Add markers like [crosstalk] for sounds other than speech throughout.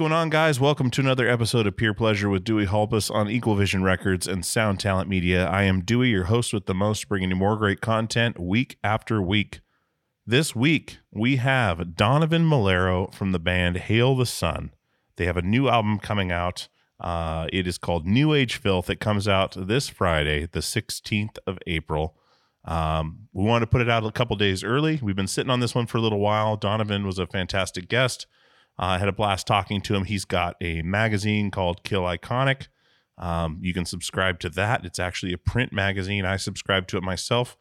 Going on, guys? Welcome to another episode of Peer Pleasure with Dewey Halpus on Equal Vision Records and Sound Talent Media. I am Dewey, your host with the most, bringing you more great content week after week. This week, we have Donovan Melero from the band Hail the Sun. They have a new album coming out. Uh, it is called New Age Filth. It comes out this Friday, the 16th of April. Um, we wanted to put it out a couple days early. We've been sitting on this one for a little while. Donovan was a fantastic guest. I had a blast talking to him. He's got a magazine called Kill Iconic. Um, you can subscribe to that. It's actually a print magazine. I subscribe to it myself.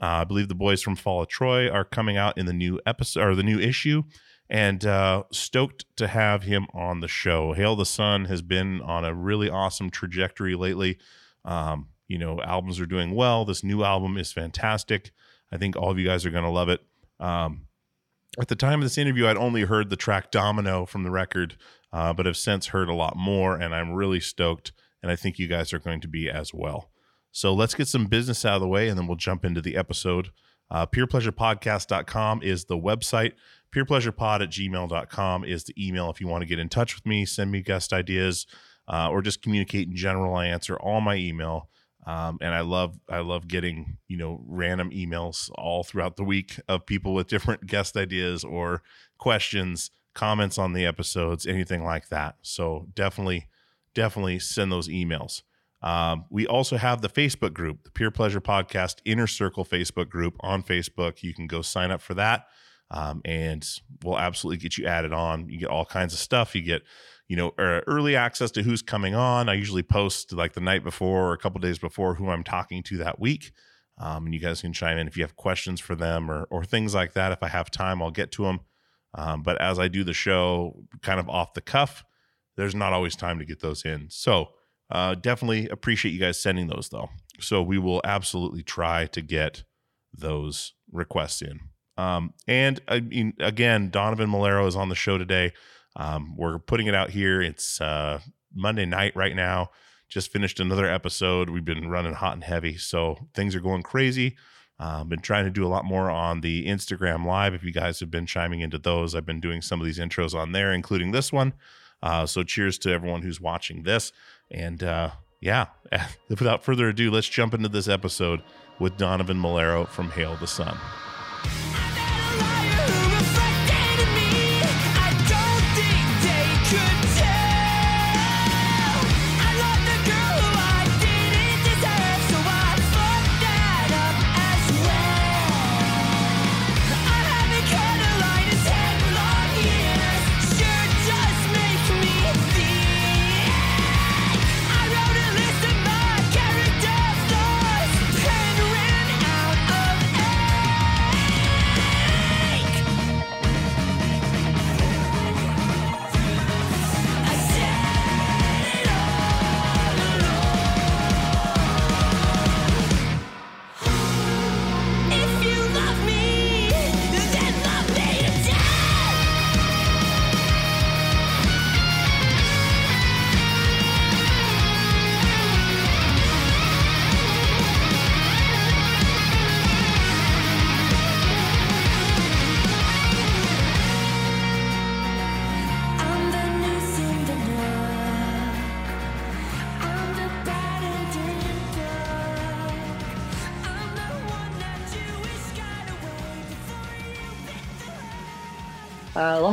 Uh, I believe the boys from Fall of Troy are coming out in the new episode or the new issue, and uh, stoked to have him on the show. Hail the Sun has been on a really awesome trajectory lately. Um, you know, albums are doing well. This new album is fantastic. I think all of you guys are going to love it. Um, at the time of this interview, I'd only heard the track Domino from the record, uh, but have since heard a lot more, and I'm really stoked. And I think you guys are going to be as well. So let's get some business out of the way, and then we'll jump into the episode. Uh, peerpleasurepodcast.com is the website. Peerpleasurepod at gmail.com is the email if you want to get in touch with me, send me guest ideas, uh, or just communicate in general. I answer all my email. Um, and I love I love getting you know random emails all throughout the week of people with different guest ideas or questions, comments on the episodes, anything like that. So definitely, definitely send those emails. Um, we also have the Facebook group, the Peer Pleasure Podcast Inner Circle Facebook group on Facebook. You can go sign up for that, um, and we'll absolutely get you added on. You get all kinds of stuff. You get you know, er, early access to who's coming on. I usually post like the night before or a couple days before who I'm talking to that week. Um, and you guys can chime in if you have questions for them or, or things like that. If I have time, I'll get to them. Um, but as I do the show kind of off the cuff, there's not always time to get those in. So uh, definitely appreciate you guys sending those though. So we will absolutely try to get those requests in. Um, and I mean, again, Donovan Melero is on the show today. Um, we're putting it out here. It's uh, Monday night right now. Just finished another episode. We've been running hot and heavy, so things are going crazy. Uh, been trying to do a lot more on the Instagram live. If you guys have been chiming into those, I've been doing some of these intros on there, including this one. Uh, so cheers to everyone who's watching this. And uh, yeah, [laughs] without further ado, let's jump into this episode with Donovan Melero from Hail the Sun.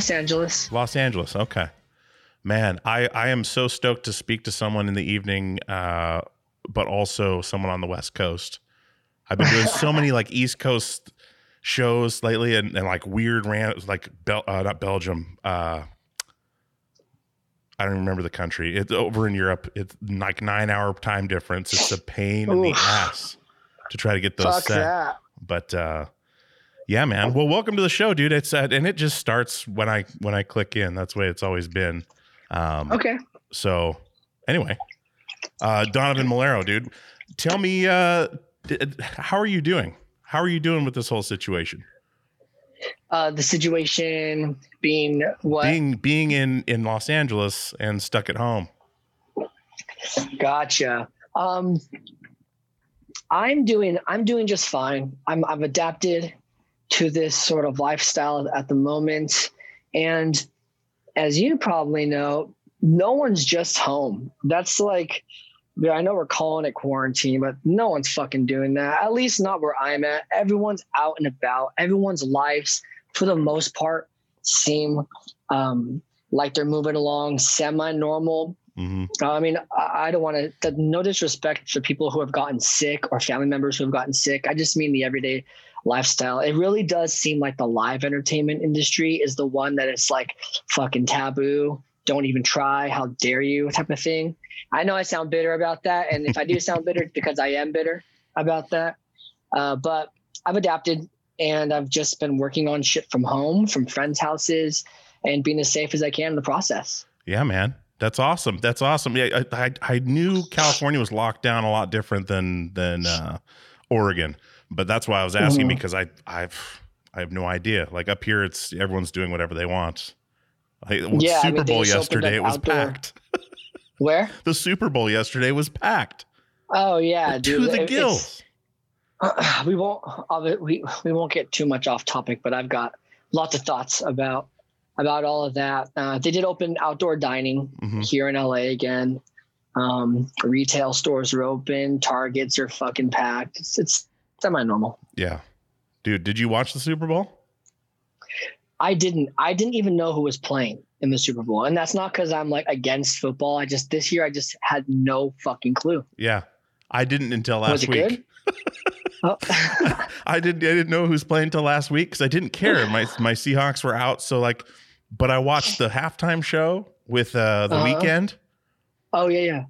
Los Angeles. Los Angeles. Okay. Man, I, I am so stoked to speak to someone in the evening, uh, but also someone on the West Coast. I've been doing so many like East Coast shows lately and, and like weird ran like Bel- uh, not Belgium. Uh, I don't remember the country. It's over in Europe. It's like nine hour time difference. It's a pain in the ass to try to get those Fuck set. that. But uh, yeah, man. Well, welcome to the show, dude. It's uh, and it just starts when I when I click in. That's the way it's always been. Um, Okay. So anyway, uh, Donovan Melero, dude, tell me, uh, how are you doing? How are you doing with this whole situation? Uh, the situation being what? Being being in in Los Angeles and stuck at home. Gotcha. Um, I'm doing I'm doing just fine. I'm I've adapted to this sort of lifestyle at the moment, and as you probably know, no one's just home. That's like, I know we're calling it quarantine, but no one's fucking doing that. At least not where I'm at. Everyone's out and about. Everyone's lives, for the most part, seem um, like they're moving along semi-normal. hmm Uh, I mean, I, I don't want to. No disrespect for people who have gotten sick or family members who have gotten sick. I just mean the everyday lifestyle. It really does seem like the live entertainment industry is the one that is like fucking taboo. Don't even try. How dare you? Type of thing. I know I sound bitter about that, and if I do sound bitter, it's because I am bitter about that. Uh, but I've adapted, and I've just been working on shit from home, from friends' houses, and being as safe as I can in the process. Yeah, man. That's awesome. That's awesome. Yeah, I, I I knew California was locked down a lot different than than uh, Oregon, but that's why I was asking Mhm. because I I've I have no idea. Like up here, it's everyone's doing whatever they want. Like, Yeah, I Super mean, Bowl yesterday it was outdoor- packed. Where? [laughs] The Super Bowl yesterday was packed Oh yeah, to dude. the it- gills. [clears throat] we won't we we won't get too much off topic but i've got lots of thoughts about about all of that uh, they did open outdoor dining Mhm. here in la again um, retail stores are open targets are fucking packed it's, it's semi-normal Yeah, dude. Did you watch the Super Bowl? i didn't i didn't even know who was playing in the super bowl and that's not because i'm like against football i just this year i just had no fucking clue Yeah, I didn't until last was it week. good oh. [laughs] I didn't. I didn't know who was playing till last week because I didn't care. My my Seahawks were out, so like. But I watched the halftime show with uh, the Uh-huh. Weeknd, oh yeah yeah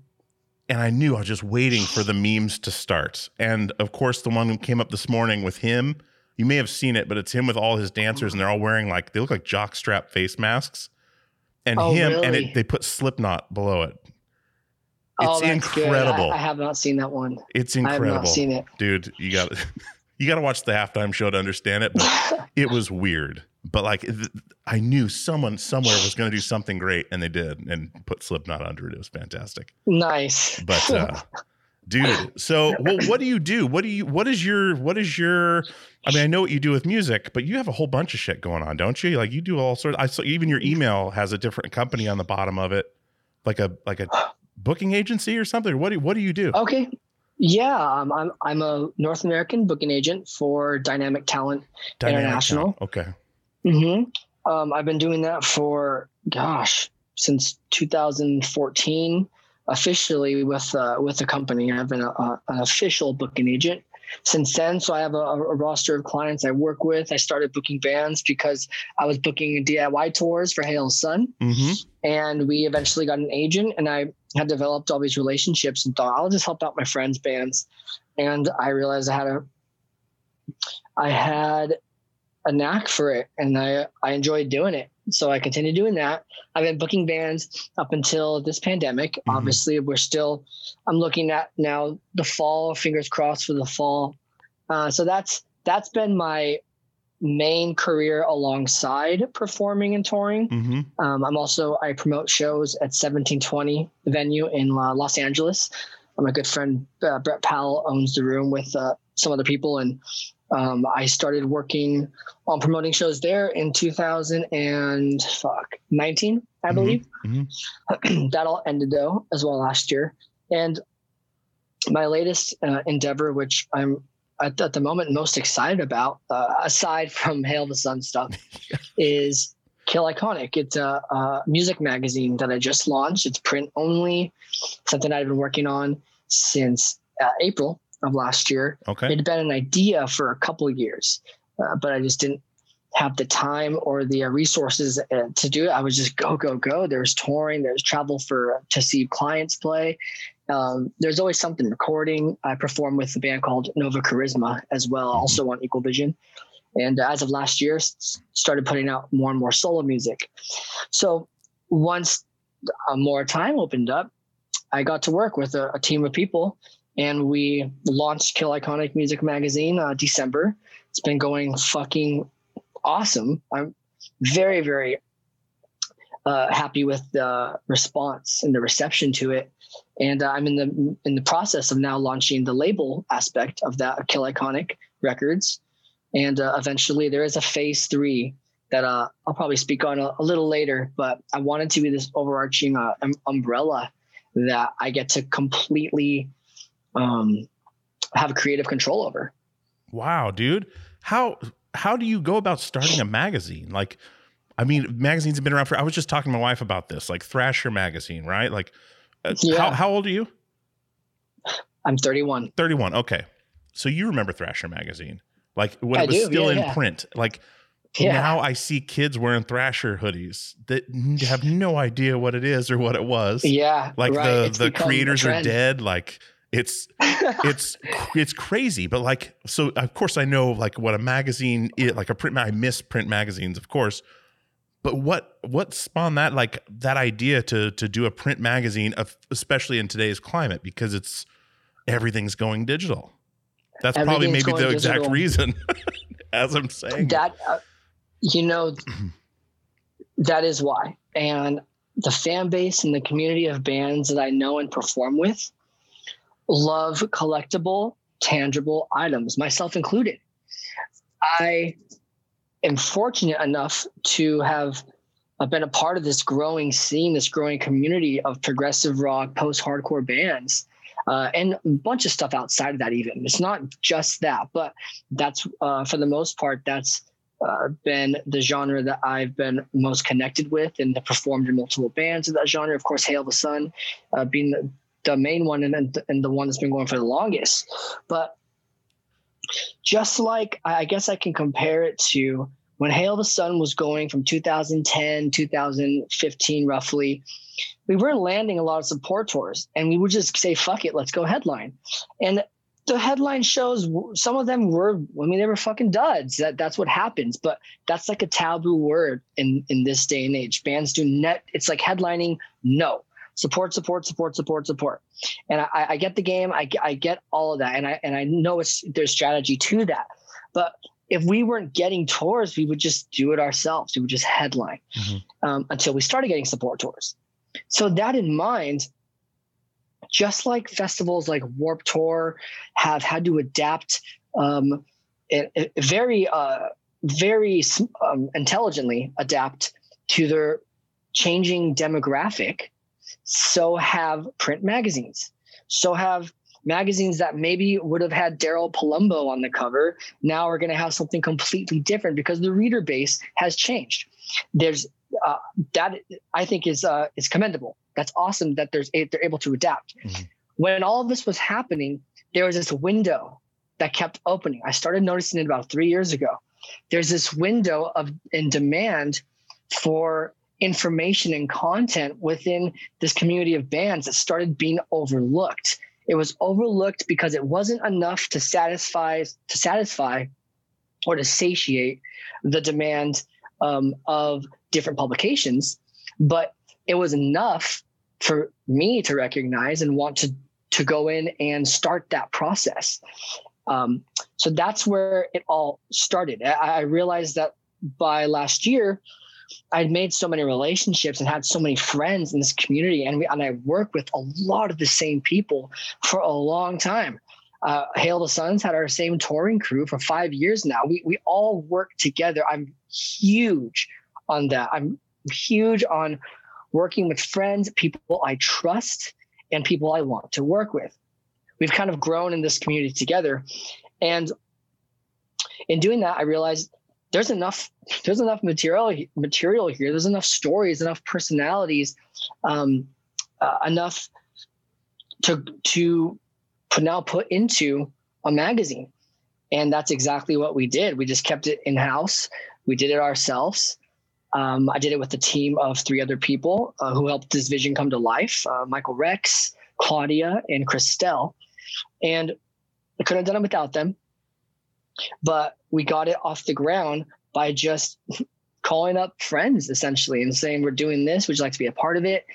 and I knew I was just waiting for the memes to start. And of course, the one that came up this morning with him. You may have seen it, but it's him with all his dancers, and they're all wearing like they look like jockstrap face masks. And Oh, him, and it, they put Slipknot below it. oh, It's that's good. I- incredible. I, have not seen that one It's incredible. i have not seen it dude. You got [laughs] you got to watch the halftime show to understand it. But [laughs] it was weird. But like, th- I knew someone somewhere was going to do something great, and they did, and put Slipknot under it. It was fantastic. Nice. But uh, dude, so well, what do you do? What do you? What is your? What is your? I mean, I know what you do with music, but you have a whole bunch of shit going on, don't you? Like you do all sorts. I saw even your email has a different company on the bottom of it, like a like a booking agency or something. What do what do you do? okay. Yeah, um, I'm I'm a North American booking agent for Dynamic Talent. Dynamic international. Talent. Okay. Hmm Um, I've been doing that for gosh since 2014, officially with uh, with the company. I've been a, a, an official booking agent since then. So I have a, a roster of clients I work with. I started booking bands because I was booking DIY tours for Hail Sun. Mm-hmm. and we eventually got an agent and i had developed all these relationships and thought i'll just help out my friends bands and i realized i had a i had a knack for it and i i enjoyed doing it so i continued doing that i've been booking bands up until this pandemic Mhm. obviously we're still i'm looking at now the fall fingers crossed for the fall uh, so that's that's been my main career alongside performing and touring Mm-hmm. um, I'm also I promote shows at 1720 venue in uh, Los Angeles. My good friend uh, Brett Powell owns the room with uh, some other people, and um, I started working on promoting shows there in 2000 and fuck 19, I Mhm, believe. mhm. [clears throat] that all ended though as well last year, and my latest uh, endeavor, which I'm at, at the moment most excited about, uh, aside from Hail the Sun stuff, [laughs] is Kill Iconic. It's a, a music magazine that I just launched. It's print only, something I've been working on since uh, April of last year. Okay. It had been an idea for a couple of years, uh, but I just didn't have the time or the uh, resources uh, to do it. I was just go go go. There's touring, there's travel for to see clients play. Um, there's always something recording. I perform with a band called Nova Charisma as well, also on Equal Vision. And as of last year, started putting out more and more solo music. So once uh, more time opened up, I got to work with a, a team of people, and we launched Kill Iconic Music Magazine uh, December. It's been going fucking awesome. I'm very very uh, happy with the response and the reception to it, and uh, I'm in the in the process of now launching the label aspect of that Kill Iconic Records, and uh, eventually there is a phase three that uh, I'll probably speak on a, a little later. But I wanted to be this overarching uh, um, umbrella that I get to completely um, have creative control over. Wow, dude. How how do you go about starting a magazine? Like, I mean, magazines have been around for. I was just talking to my wife about this, like Thrasher magazine, right? Like, uh, how Yeah. how old are you? I'm 31. Thirty one. Okay, so you remember Thrasher magazine, like when I it was do, still yeah, in yeah. print. Like now, I see kids wearing Thrasher hoodies that have no idea what it is or what it was. Yeah. like right. the It's the creators are dead. Like it's [laughs] it's it's crazy but like so of course i know like what a magazine is like a print i miss print magazines of course but what what spawned that like that idea to to do a print magazine of especially in today's climate because it's everything's going digital. That's probably maybe the going exact reason [laughs] as i'm saying that uh, you know that is why and the fan base and the community of bands that i know and perform with love collectible tangible items myself included i am fortunate enough to have uh, been a part of this growing scene this growing community of progressive rock post-hardcore bands uh, and a bunch of stuff outside of that even it's not just that but that's uh, for the most part that's uh, been the genre that I've been most connected with and have performed in multiple bands of that genre. Of course, Hail the Sun uh, being the, the main one and, and, the one that's been going for the longest. But just like I I guess I can compare it to when Hail the Sun was going from 2010, 2015, roughly, we weren't landing a lot of support tours and we would just say, fuck it, let's go headline. And the headline shows, some of them were, I mean, they were fucking duds. That That's what happens. But that's like a taboo word in, in this day and age. Bands do net, it's like headlining, no. Support, support, support, support, support. And I, I get the game. I, get- I get all of that. And I, and I know it's, there's strategy to that. But if we weren't getting tours, we would just do it ourselves. We would just headline Mhm. um, until we started getting support tours. So that in mind, just like festivals like Warped Tour have had to adapt um, it, it- very, uh, very um, intelligently adapt to their changing demographic, so have print magazines. So have magazines that maybe would have had Daryl Palumbo on the cover now we're going to have something completely different because the reader base has changed. There's uh, that I think is uh, is commendable. That's awesome that there's a, they're able to adapt. Mhm. When all of this was happening, there was this window that kept opening. I started noticing it about three years ago. There's this window of in demand for information and content within this community of bands that started being overlooked. It was overlooked because it wasn't enough to satisfy to satisfy or to satiate the demand um, of different publications, but it was enough for me to recognize and want to to go in and start that process. Um, so that's where it all started. I, I realized that by last year, I'd made so many relationships and had so many friends in this community, and we, and I worked with a lot of the same people for a long time. Uh, Hail the Suns had our same touring crew for five years now. We we all work together. I'm huge on that. I'm huge on working with friends, people I trust, and people I want to work with. We've kind of grown in this community together, and in doing that, I realized there's enough [laughs] there's enough material material here. There's enough stories, enough personalities, um, uh, enough to to put now put into a magazine. And that's exactly what we did. We just kept it in house. We did it ourselves. Um, I did it with a team of three other people uh, who helped this vision come to life uh, Michael Rex, Claudia, and Christelle. And I couldn't have done it without them. But we got it off the ground by just calling up friends essentially and saying, We're doing this. Would you like to be a part of it?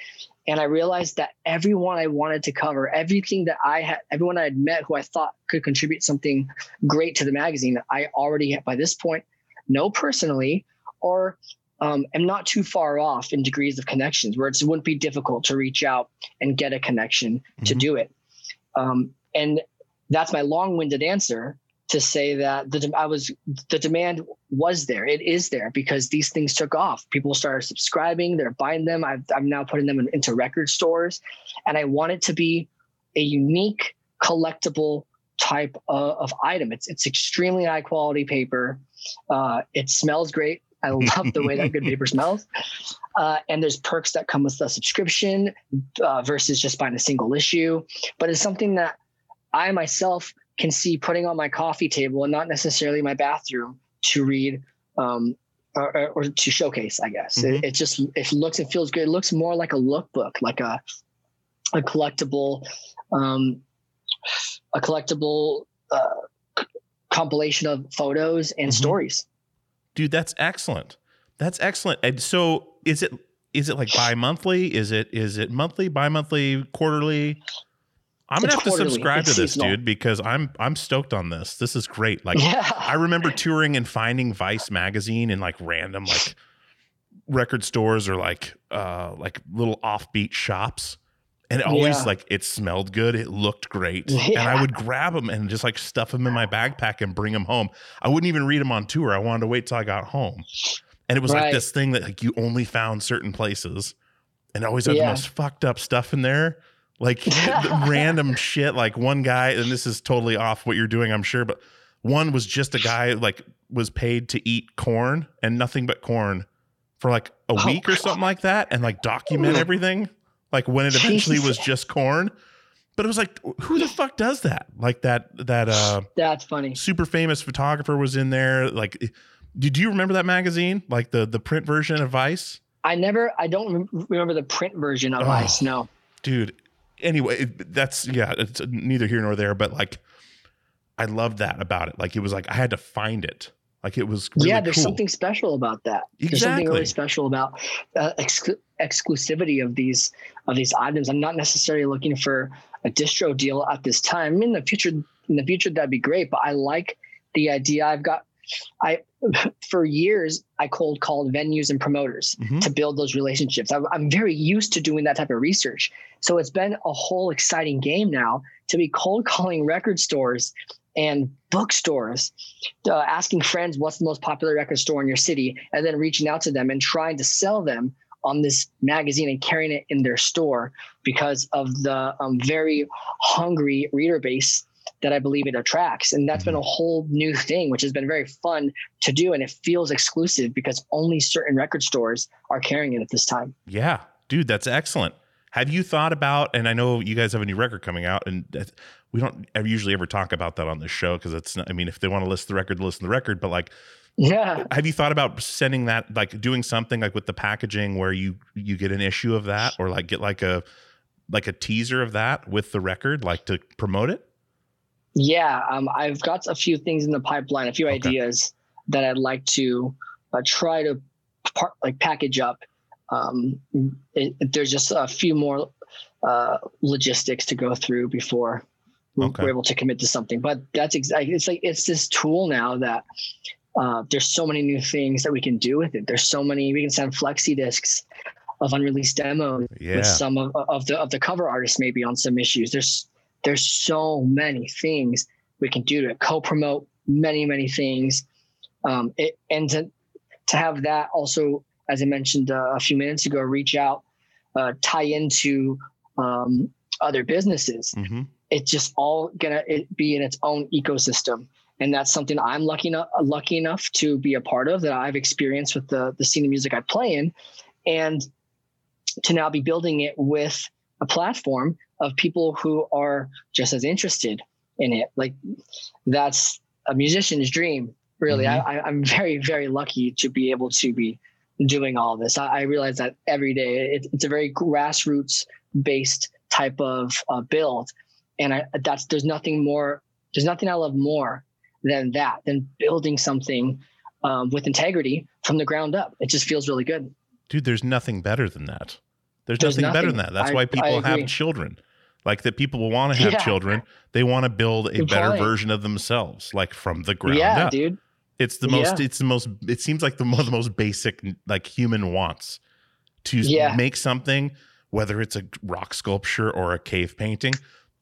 And I realized that everyone I wanted to cover, everything that I had, everyone I had met who I thought could contribute something great to the magazine, I already, by this point, know personally or um, am not too far off in degrees of connections where it wouldn't be difficult to reach out and get a connection mm-hmm. to do it. Um, and that's my long winded answer to say that the I was the demand was there. It is there because these things took off. People started subscribing. They're buying them. I've, I'm now putting them in, into record stores, and I want it to be a unique collectible type of, of item. It's it's extremely high quality paper. Uh, it smells great. I [laughs] love the way that good paper smells. Uh, and there's perks that come with the subscription uh, versus just buying a single issue. But it's something that I myself can see putting on my coffee table and not necessarily my bathroom to read um, or, or, to showcase. I guess mm-hmm. it, it, just it looks and feels good. It looks more like a lookbook, like a a collectible, um, a collectible uh, compilation of photos and mm-hmm. stories. Dude, that's excellent. That's excellent. And so, is it is it like [sighs] bi-monthly? Is it is it monthly, bi-monthly, quarterly? I'm gonna have to subscribe to this, dude, because I'm I'm stoked on this. This is great. Like yeah. I remember touring and finding Vice magazine in like random like record stores or like uh like little offbeat shops. And it always yeah. like it smelled good, it looked great, yeah. [laughs] and I would grab them and just like stuff them in my backpack and bring them home. I wouldn't even read them on tour. I wanted to wait till I got home, and it was right. like this thing that like you only found certain places, and always had the most fucked up stuff in there like [laughs] random shit. Like one guy, and this is totally off what you're doing, I'm sure, but one was just a guy like was paid to eat corn and nothing but corn for like a oh, week or something God. like that, and like document everything. Like when it eventually Jesus. was just corn. But it was like, who the fuck does that? Like that that uh [sighs] That's funny. Super famous photographer was in there. Like did you remember that magazine? Like the the print version of Vice? I never I don't remember the print version of oh, Vice, no. Dude, anyway, that's yeah, it's neither here nor there, but like I loved that about it. Like it was like I had to find it. Like it was really yeah. There's cool. something special about that. Exactly. There's something really special about uh, ex- exclusivity of these of these items. I'm not necessarily looking for a distro deal at this time. In the future, in the future that'd be great. But I like the idea. I've got I [laughs] for years I cold called venues and promoters mm-hmm. to build those relationships. I'm, I'm very used to doing that type of research. So it's been a whole exciting game now to be cold [laughs] calling record stores and bookstores, uh, asking friends what's the most popular record store in your city, and then reaching out to them and trying to sell them on this magazine and carrying it in their store because of the um, very hungry reader base that I believe it attracts. And that's been a mm-hmm. whole new thing, which has been very fun to do. And it feels exclusive because only certain record stores are carrying it at this time. Yeah, dude, that's excellent. Have you thought about, and I know you guys have a new record coming out, and we don't usually ever talk about that on the show because it's not, I mean, if they want to list the record, listen to the record, but like, yeah. Have you thought about sending that, like doing something like with the packaging where you, you get an issue of that or like get like a, like a teaser of that with the record, like to promote it? Yeah, um, I've got a few things in the pipeline, a few okay. ideas that I'd like to uh, try to par- like package up. Um, it, there's just a few more uh, logistics to go through before okay. we're able to commit to something. But that's exactly it's like it's this tool now that uh, there's so many new things that we can do with it. There's so many we can send flexi discs of unreleased demos yeah. with some of, of the of the cover artists maybe on some issues. There's there's so many things we can do to co-promote many many things. Um, it, and to, to have that also as i mentioned uh, a few minutes ago reach out uh, tie into um, other businesses. Mm-hmm. it's just all gonna it be in its own ecosystem. And that's something I'm lucky enough lucky enough to be a part of that I've experienced with the the scene of music I play in, and to now be building it with a platform of people who are just as interested in it. Like that's a musician's dream, really. Mhm. I, I'm very very lucky to be able to be doing all this. I, I realize that every day. It, it's a very grassroots based type of uh, build, and I, that's there's nothing more. There's nothing I love more than that than building something um, with integrity from the ground up. It just feels really good. Dude, there's nothing better than that. There's, There's nothing, better than that. That's I- why people have children. Like that people will want to have Yeah. children. They want to build a Good better point. version of themselves, like from the ground yeah, up. dude. It's the most. Yeah. It's the most. It seems like the, the most basic, like human wants to Yeah. make something, whether it's a rock sculpture or a cave painting,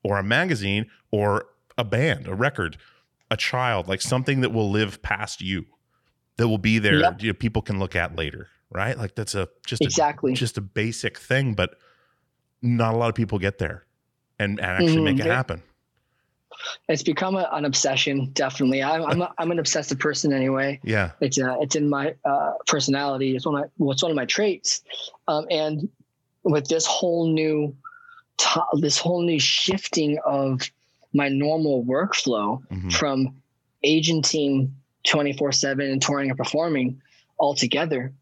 or a magazine, or a band, a record, a child, like something that will live past you, that will be there. Yep. You know, people can look at later, right? Like that's a just Exactly. a, just a basic thing, but not a lot of people get there and, and actually Mhm. make it happen. It's become a, an obsession. Definitely, I'm I'm, a, I'm an obsessive person anyway. Yeah. It's uh, it's in my uh, personality. It's one of my well, it's one of my traits. Um, and with this whole new, to- this whole new shifting of my normal workflow Mhm. from agenting 24 7 and touring and performing altogether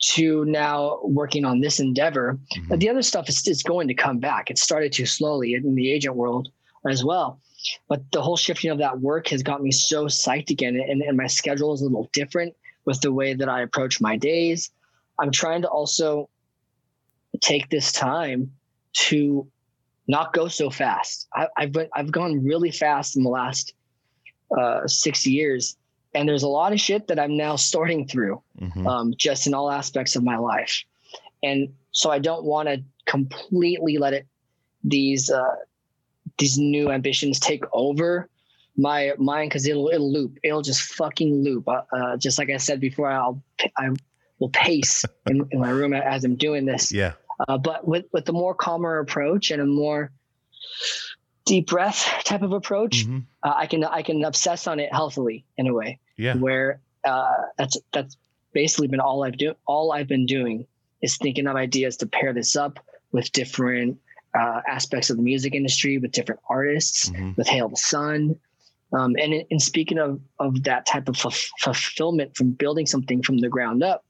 to now working on this endeavor. Mhm. But the other stuff is, is going to come back. It started too slowly in the agent world as well. But the whole shifting of that work has got me so psyched again. And, and my schedule is a little different with the way that I approach my days. I'm trying to also take this time to not go so fast. I, I've been, I've gone really fast in the last uh, six years, and there's a lot of shit that I'm now sorting through, Mhm. um, just in all aspects of my life, and so I don't want to completely let it these uh, these new ambitions take over my mind because it'll it'll loop. It'll just fucking loop. Uh, uh, just like I said before, I'll I will pace in, [laughs] in my room as I'm doing this. Yeah. Uh, but with with the more calmer approach and a more deep breath [laughs] type of approach, Mhm. uh, I can I can obsess on it healthily in a way Yeah. where uh, that's that's basically been all I've do all I've been doing is thinking of ideas to pair this up with different uh, aspects of the music industry, with different artists, Mhm. with Hail the Sun. Um, and in, in speaking of of that type of fulf- fulfillment from building something from the ground up,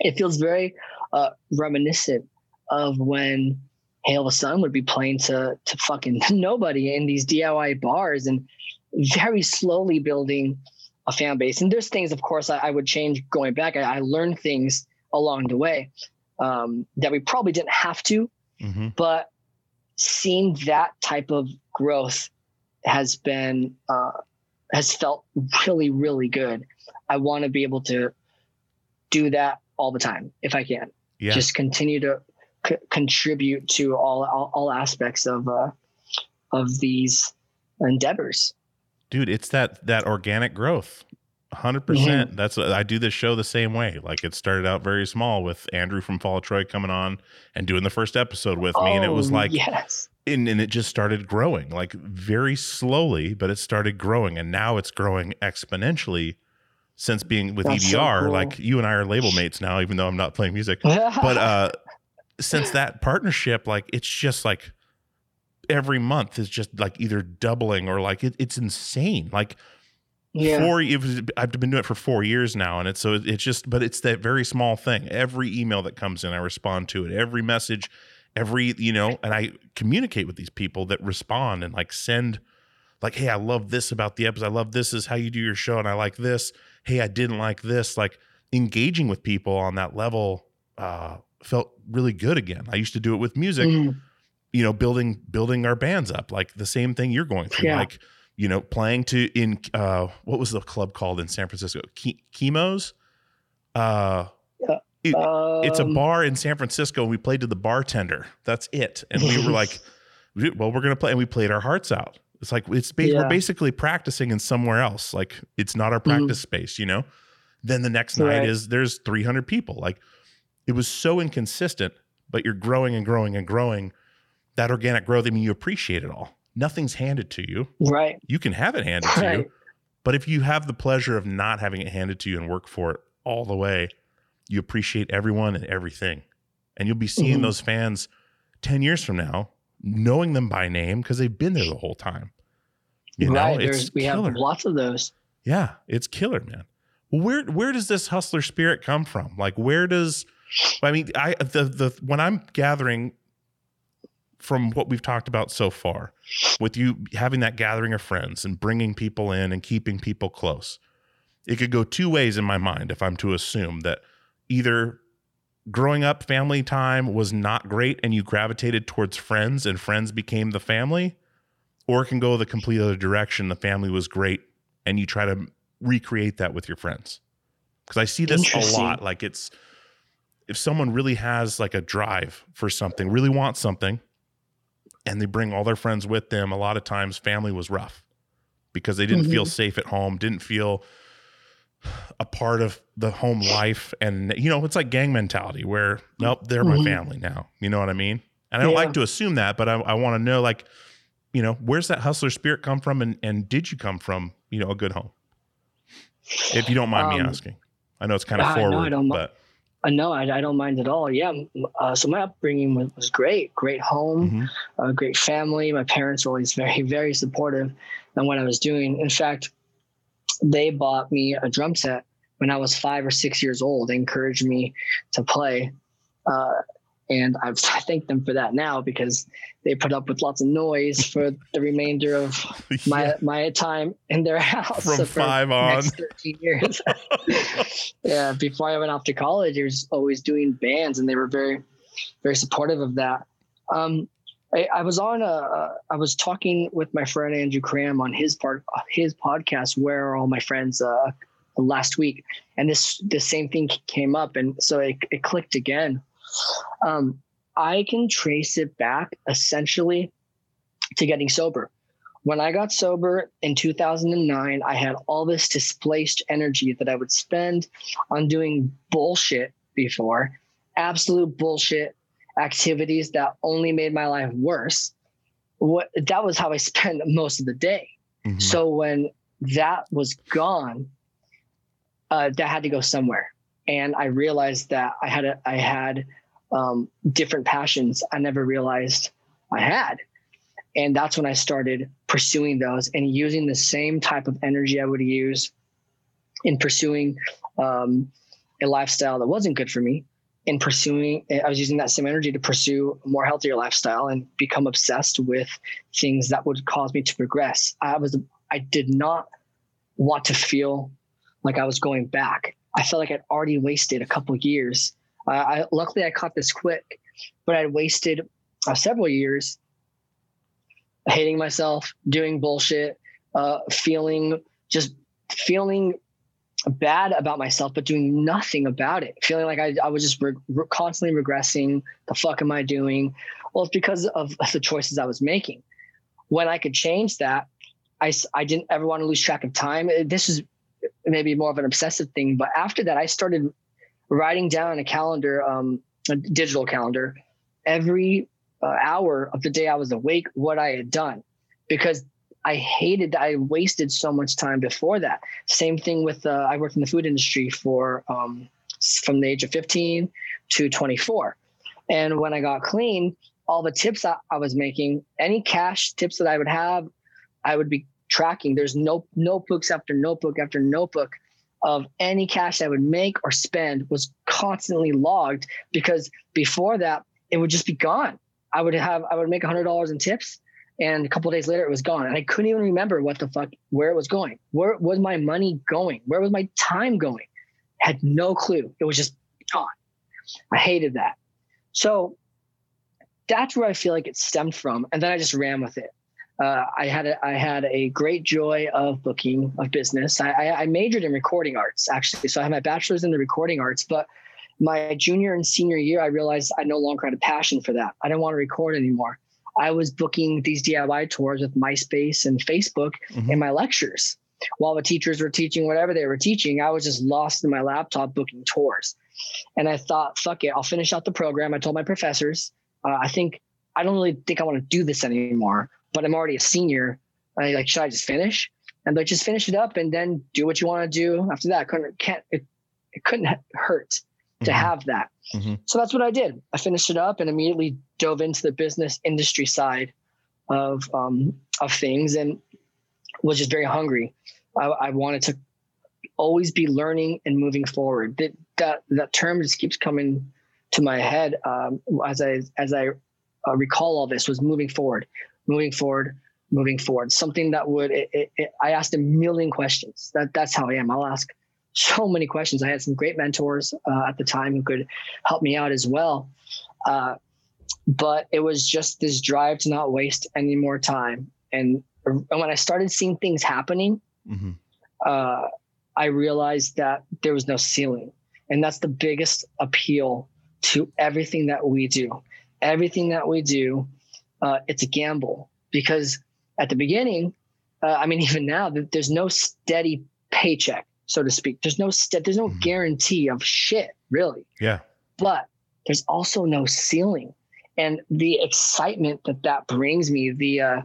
it feels very uh, reminiscent of when Hail the Sun would be playing to to fucking [laughs] nobody in these DIY bars and very slowly building a fan base. And there's things, of course, I, I would change going back. I, I learned things along the way um, that we probably didn't have to, Mhm. but seeing that type of growth has been uh, has felt really, really good. I want to be able to do that all the time if I can Yeah. just continue to c- contribute to all, all all aspects of uh, of these endeavors. dude it's that that organic growth 100% Mm-hmm. that's i do this show the same way like it started out very small with andrew from fall of troy coming on and doing the first episode with me and it was Oh, like yes, and, and it just started growing like very slowly but it started growing and now it's growing exponentially since being with That's so EVR cool. like you and i are label mates now even though i'm not playing music [laughs] but uh since that partnership like it's just like every month is just like either doubling or like it, it's insane. Like yeah, four was, i've been doing it for four years now and it's so it's just but it's that very small thing. Every email that comes in i respond to it. Every message every you know and i communicate with these people that respond and like send like hey i love this about the episode. I love this is how you do your show and i like this. Hey i didn't like this. Like engaging with people on that level uh felt really good again. I used to do it with music Mhm. you know building building our bands up like the same thing you're going through Yeah. like you know playing to in uh what was the club called in san francisco? Ke- Kimo's? Uh it- it's a Um, bar in san francisco and we played to the bartender. That's it. And we were like [laughs] well we're gonna play and we played our hearts out. It's like it's ba- we're basically practicing in somewhere else. Like it's not our Mhm. practice space you know? Then the next night is there's 300 people. Like it was so inconsistent but you're growing and growing and growing that organic growth i mean you appreciate it all nothing's handed to you Right, you can have it handed to you. But if you have the pleasure of not having it handed to you and work for it all the way, you appreciate everyone and everything. And you'll be seeing Mhm. those fans 10 years from now, knowing them by name because they've been there the whole time. You know, right. it's There's, we killer. have lots of those. Yeah, it's killer, man. Where where does this hustler spirit come from? Like where does I mean I the the when I'm gathering from what we've talked about so far with you having that gathering of friends and bringing people in and keeping people close. It could go two ways in my mind if I'm to assume that either growing up family time was not great and you gravitated towards friends and friends became the family or it can go the complete other direction the family was great and you try to recreate that with your friends because i see this a lot like it's if someone really has like a drive for something really wants something and they bring all their friends with them a lot of times family was rough because they didn't feel safe at home didn't feel a part of the home life. And you know it's like gang mentality where nope they're my Mhm. family now. You know what i mean? And i don't Yeah. like to assume that but i, I want to know like you know where's that hustler spirit come from? And, and did you come from you know a good home? If you don't mind me Um, asking. I know it's kind of I- no, I forward but Uh, no, I, I don't mind at all. Yeah. Uh, so my upbringing was, was great. Great home, Mhm. a great family. My parents were always very, very supportive on what I was doing. In fact, they bought me a drum set when I was five or six years old. They encouraged me to play. And I've, [laughs] I thank them for that now because they put up with lots of noise for the remainder of [laughs] my Yeah, my time in their [laughs] house from So for five on next 13 years. yeah, before I went off to college, I was always doing bands, and they were very, very supportive of that. Um, I, I was on a, a, I was talking with my friend Andrew Cram on his part, his podcast, "Where Are All My Friends?" Uh, last week, and this the same thing came up, and so it, it clicked again. Um, I can trace it back essentially to getting sober. When I got sober in 2009, I had all this displaced energy that I would spend on doing bullshit before, absolute bullshit activities that only made my life worse. What that was how I [laughs] spent most of the day. Mhm. So when that was gone, uh, that had to go somewhere, and I realized that I had a, I had um, different passions I never realized I had, and that's when I started pursuing those and using the same type of energy I would use in pursuing um, a lifestyle that wasn't good for me. In pursuing, I was using that same energy to pursue a more healthier lifestyle and become obsessed with things that would cause me to progress. I was, I did not want to feel like I was going back. I felt like I'd already wasted a couple years. Uh, I luckily I caught this quick, but I'd wasted uh, several years hating myself, doing bullshit, uh, feeling just feeling bad about myself, but doing nothing about it. Feeling like I, I was just re- re- constantly regressing. The fuck am I doing? Well, it's because of the choices I was making. When I could change that, I, I didn't ever want to lose track of time. This is maybe more of an obsessive thing, but after that, I started writing down a calendar, um, a digital calendar, every uh, hour of the day I was awake, what I had done, because I hated that I wasted so much time before that. Same thing with uh, I worked in the food industry for um, from the age of 15 to 24, and when I got clean, all the tips I, I was making, any cash tips that I would have, I would be tracking. There's no notebooks after notebook after notebook of any cash I would make or spend was constantly logged because before that it would just be gone. I would have I would make hundred dollars in tips and a couple days later it was gone and I couldn't even remember what the fuck where it was going. Where was my money going? Where was my time going? Had no clue. It was just gone. I hated that. So that's where I feel like it stemmed from, and then I just ran with it. Uh, I had a, I had a great joy of booking of business. I, I, I majored in recording arts actually, so I have my bachelor's in the recording arts. But my junior and senior year, I realized I no longer had a passion for that. I didn't want to record anymore. I was booking these DIY tours with MySpace and Facebook Mhm. in my lectures. While the teachers were teaching whatever they were teaching, I was just lost in my laptop booking tours. And I thought, fuck it, I'll finish out the program. I told my professors, uh, I think I don't really think I want to do this anymore, but I'm already a senior. I like, should I just finish? and like just finish it up and then do what you want to do after that. Couldn't can't it, it couldn't hurt to Mhm. have that. Mhm. So that's what I did. I finished it up and immediately dove into the business industry side of um, of things and was just very hungry. I, I wanted to always be learning and moving forward. That that that term just keeps coming to my head um, as I as I uh, recall all this was moving forward, moving forward, moving forward. Something that would it, it, it, I asked a million questions. That that's how I am. I'll ask [laughs] so many questions. I had some great mentors uh, at the time who could help me out as well. Uh, but it was just this drive to not waste any more time. And, and when I started seeing things happening, Mhm. uh, I realized that there was no ceiling. And that's the biggest appeal to everything that we do. Everything that we do, uh, it's a gamble because at the beginning, uh, I mean, [laughs] even now, there's no steady paycheck, so to speak. There's no st- there's no Mhm. guarantee of shit, really. Yeah. But there's also no ceiling, and the excitement that that brings me, the uh,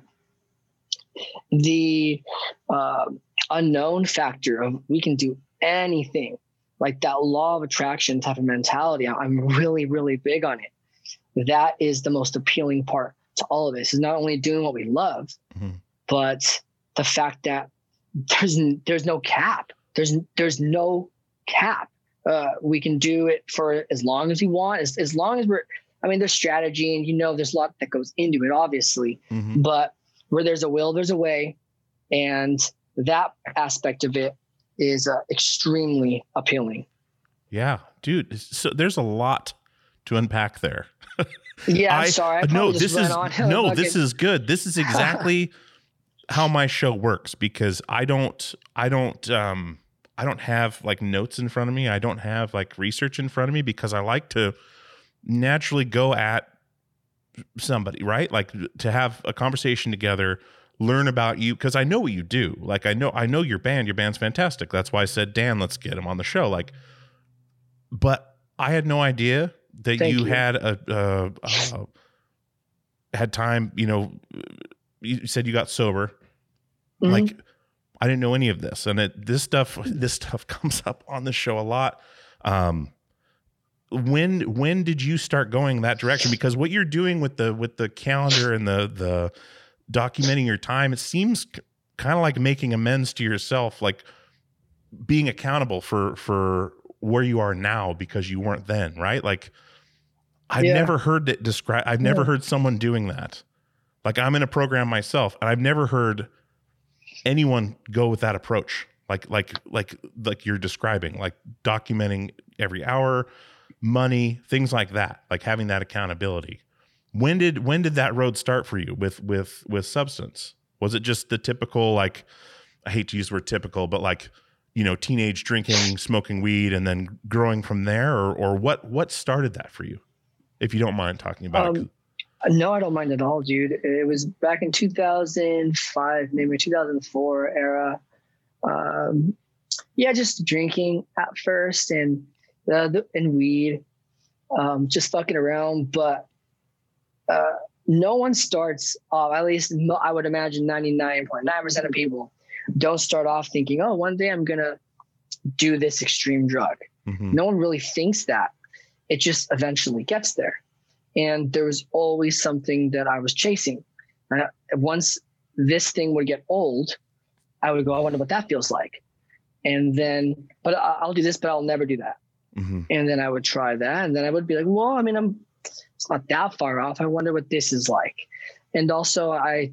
the uh, unknown factor of we can do anything, like that law of attraction type of mentality. I'm really, really big on it. That is the most appealing part to all of this. Is not only doing what we love, Mhm. but the fact that there's there's no cap. There's there's no cap. Uh, we can do it for as long as we want, as as long as we're. I mean, there's strategy, and you know, there's a lot that goes into it, obviously Mhm. but where there's a will there's a way and that aspect of it is uh, extremely appealing Yeah, dude. So there's a lot to unpack there. Yeah i'm I- sorry I no, this is on [laughs] no, this is good. This is [laughs] exactly how my show works because I don't, I don't, um, I don't have like notes in front of me. I don't have like research in front of me because I like to naturally go at somebody, right? Like to have a conversation together, learn about you because I know what you do. Like I know, I know your band. Your band's fantastic. That's why I said, Dan, let's get him on the show. Like, but I had no idea that Thank you, you. had a, uh, had time. You know, you said you got sober. Mhm. Like, I didn't know any of this, and it, this stuff, [laughs] this stuff comes up on the show a lot. Um, when when did you start going that direction? Because what you're doing with the with the calendar and the the documenting your time, it seems kind of like making amends to yourself, like being accountable for for where you are now because you weren't then, right? Like I've Yeah. never heard it describe I've never Yeah. heard someone doing that. Like I'm in a program myself and I've never heard anyone go with that approach. Like like like like you're describing, like documenting every hour, money, things like that, like having that accountability. When did when did that road start for you with with with substance? Was it just the typical like I hate to use the word typical, but like you know, teenage drinking, smoking weed, and then growing from there, or or what what started that for you, if you don't mind talking about it? Um, no i don't mind at all dude it was back in 2005 maybe 2004 era um yeah just drinking at first and uh, the, and weed um just fucking around but uh no one starts off at least i would imagine 99.9% of people don't start off thinking oh one day i'm gonna do this extreme drug Mhm. no one really thinks that it just eventually gets there. And there was always something that i was chasing. And once this thing would get old i would go i wonder what that feels like. And then but i'll do this but i'll never do that. Mhm. and then i would try that. And then i would be like well i mean i'm it's not that far off. I wonder what this is like. And also i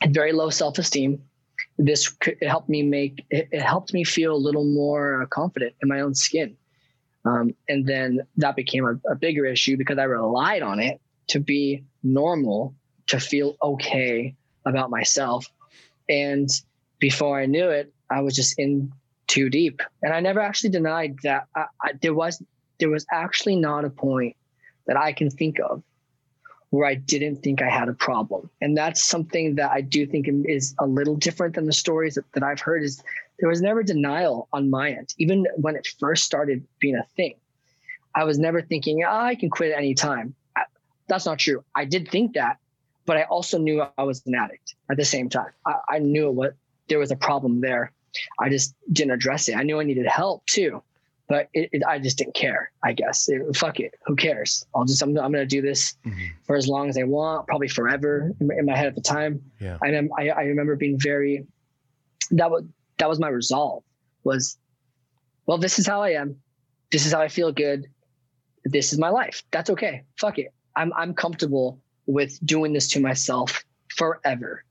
had very low self-esteem. This could, it helped me make it, it helped me feel a little more confident in my own skin um, and then that became a, a bigger issue because i relied on it to be normal to feel okay about myself. And before i knew it i was just in too deep. And i never actually denied that. I, I, there was there was actually not a point that i can think of where I didn't think I had a problem. And that's something that I do think is a little different than the stories that, that I've heard is there was never denial on my end. Even when it first started being a thing, I was never thinking, oh, I can quit at any time. That's not true. I did think that, but I also knew I was an addict at the same time. I, I knew what there was a problem there. I just didn't address it. I knew I needed help too, but it, it, I just didn't care. I guess it, fuck it. Who cares? I'll just I'm, I'm gonna do this Mm-hmm. for as long as I want, probably forever in my, in my head at the time. Yeah. I, mem- I I remember being very that was that was my resolve was well this is how I am. This is how I feel good. This is my life. That's okay. Fuck it. I'm I'm comfortable with doing this to myself forever.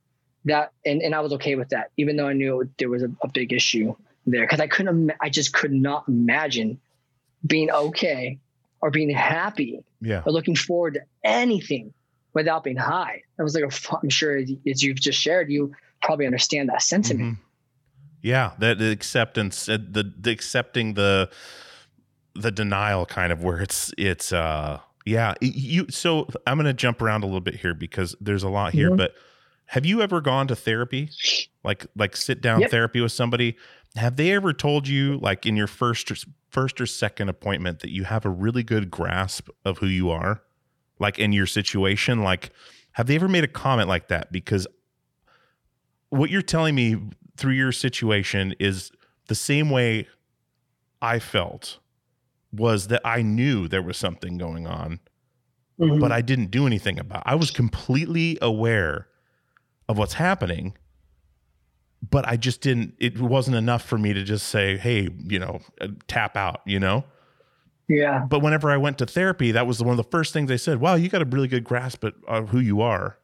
That and, and I was okay with that, even though I knew there was a, a big issue there because I couldn't. Im- I just could not imagine being okay or being happy Yeah. or looking forward to anything without being high. I was like, oh, I'm sure as you've just shared, you probably understand that sentiment. Mhm. Yeah, that the acceptance, uh, the, the accepting the the denial, kind of where it's it's uh yeah you. So I'm gonna jump around a little bit here because there's a lot here. Mhm. But have you ever gone to therapy, like like sit down Yep. therapy with somebody? Have they ever told you, like in your first or, first or second appointment, that you have a really good grasp of who you are, like in your situation? Like, have they ever made a comment like that? Because what you're telling me through your situation is the same way I felt was that I knew there was something going on, Mhm. but I didn't do anything about. I was completely aware of what's happening, but I just didn't it wasn't enough for me to just say, "Hey, you know, uh, tap out," you know? yeah. But whenever I went to therapy, that was one of the first things they said, "Wow, you got a really good grasp of, who you are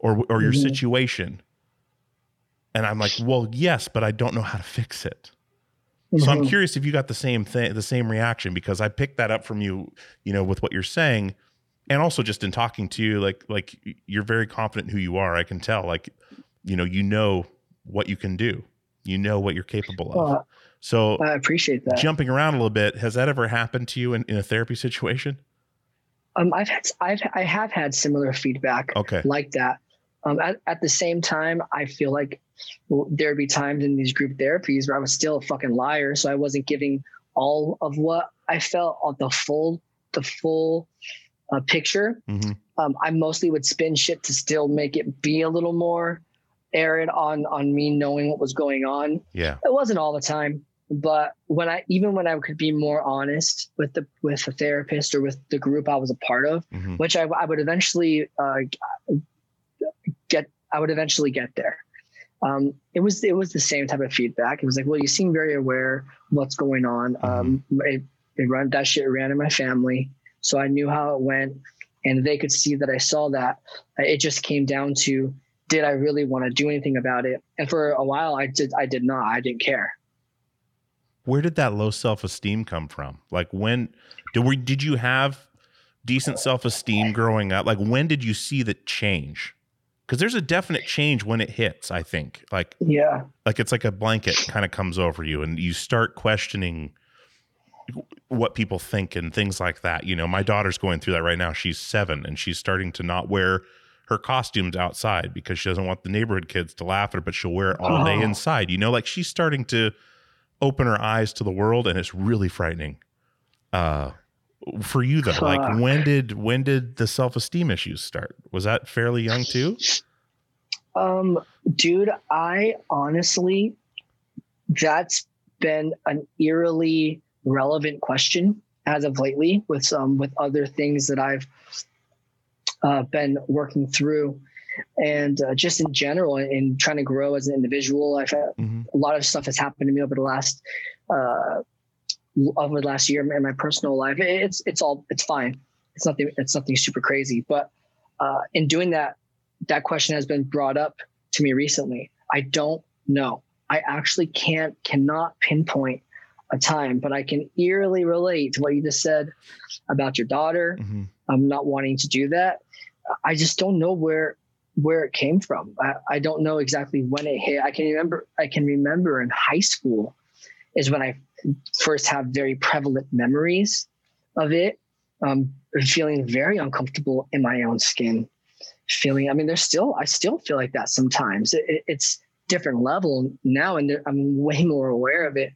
or or your Mhm. situation." And I'm like, "Well, yes, but I don't know how to fix it." So I'm Mhm. curious if you got the same thing, the same reaction, because I picked that up from you, you know, with what you're saying, and also just in talking to you, like like you're very confident who you are. I can tell, like, you know, you know what you can do, you know what you're capable of. Well, so I appreciate that. jumping around a little bit, has that ever happened to you in, in a therapy situation? Um, I've had, I've, I have had similar feedback Okay. like that. Um, at, at the same time, I feel like there'd be times in these group therapies where I was still a fucking liar. So I wasn't giving all of what I felt on the full, the full uh, picture. hmm Um, I mostly would spin shit to still make it be a little more arid on, on me knowing what was going on. Yeah. It wasn't all the time, but when I even when I could be more honest with the with the therapist or with the group I was a part of, hmm which I, I would eventually uh, get, I would eventually get there. Um, it was it was the same type of feedback. It was like, well, you seem very aware what's going on. Um, it, it run that shit ran in my family, so I knew how it went, and they could see that I saw that. It just came down to did I really want to do anything about it? And for a while, I did. I did not. I didn't care. Where did that low self esteem come from? Like when did we did you have decent self esteem growing up? Like when did you see the change? Because there's a definite change when it hits. I think like Yeah. like it's like a blanket kind of comes over you, and you start questioning what people think and things like that. You know, my daughter's going through that right now. She's seven, and she's starting to not wear her costumes outside because she doesn't want the neighborhood kids to laugh at her, but she'll wear it all day Oh. inside. You know, like she's starting to open her eyes to the world, and it's really frightening. Uh, for you though, like when did when did the self esteem issues start? Was that fairly young too? Um, dude, I honestly, that's been an eerily relevant question as of lately with some with other things that I've uh, been working through, and uh, just in general, in trying to grow as an individual. I've had Mhm. a lot of stuff has happened to me over the last uh, over the last year in my personal life. It's it's all it's fine. It's nothing. It's nothing super crazy. But uh, in doing that, that question has been brought up to me recently. I don't know. I actually can't cannot pinpoint a time, but I can eerily relate to what you just said about your daughter. Mhm. I'm not wanting to do that. I just don't know where where it came from. I, I don't know exactly when it hit. I can remember I can remember in high school is when I first have very prevalent memories of it. Um, feeling very uncomfortable in my own skin. Feeling, I mean, there's still I still feel like that sometimes. It, it- it's different level now, and I'm [laughs] way more aware of it.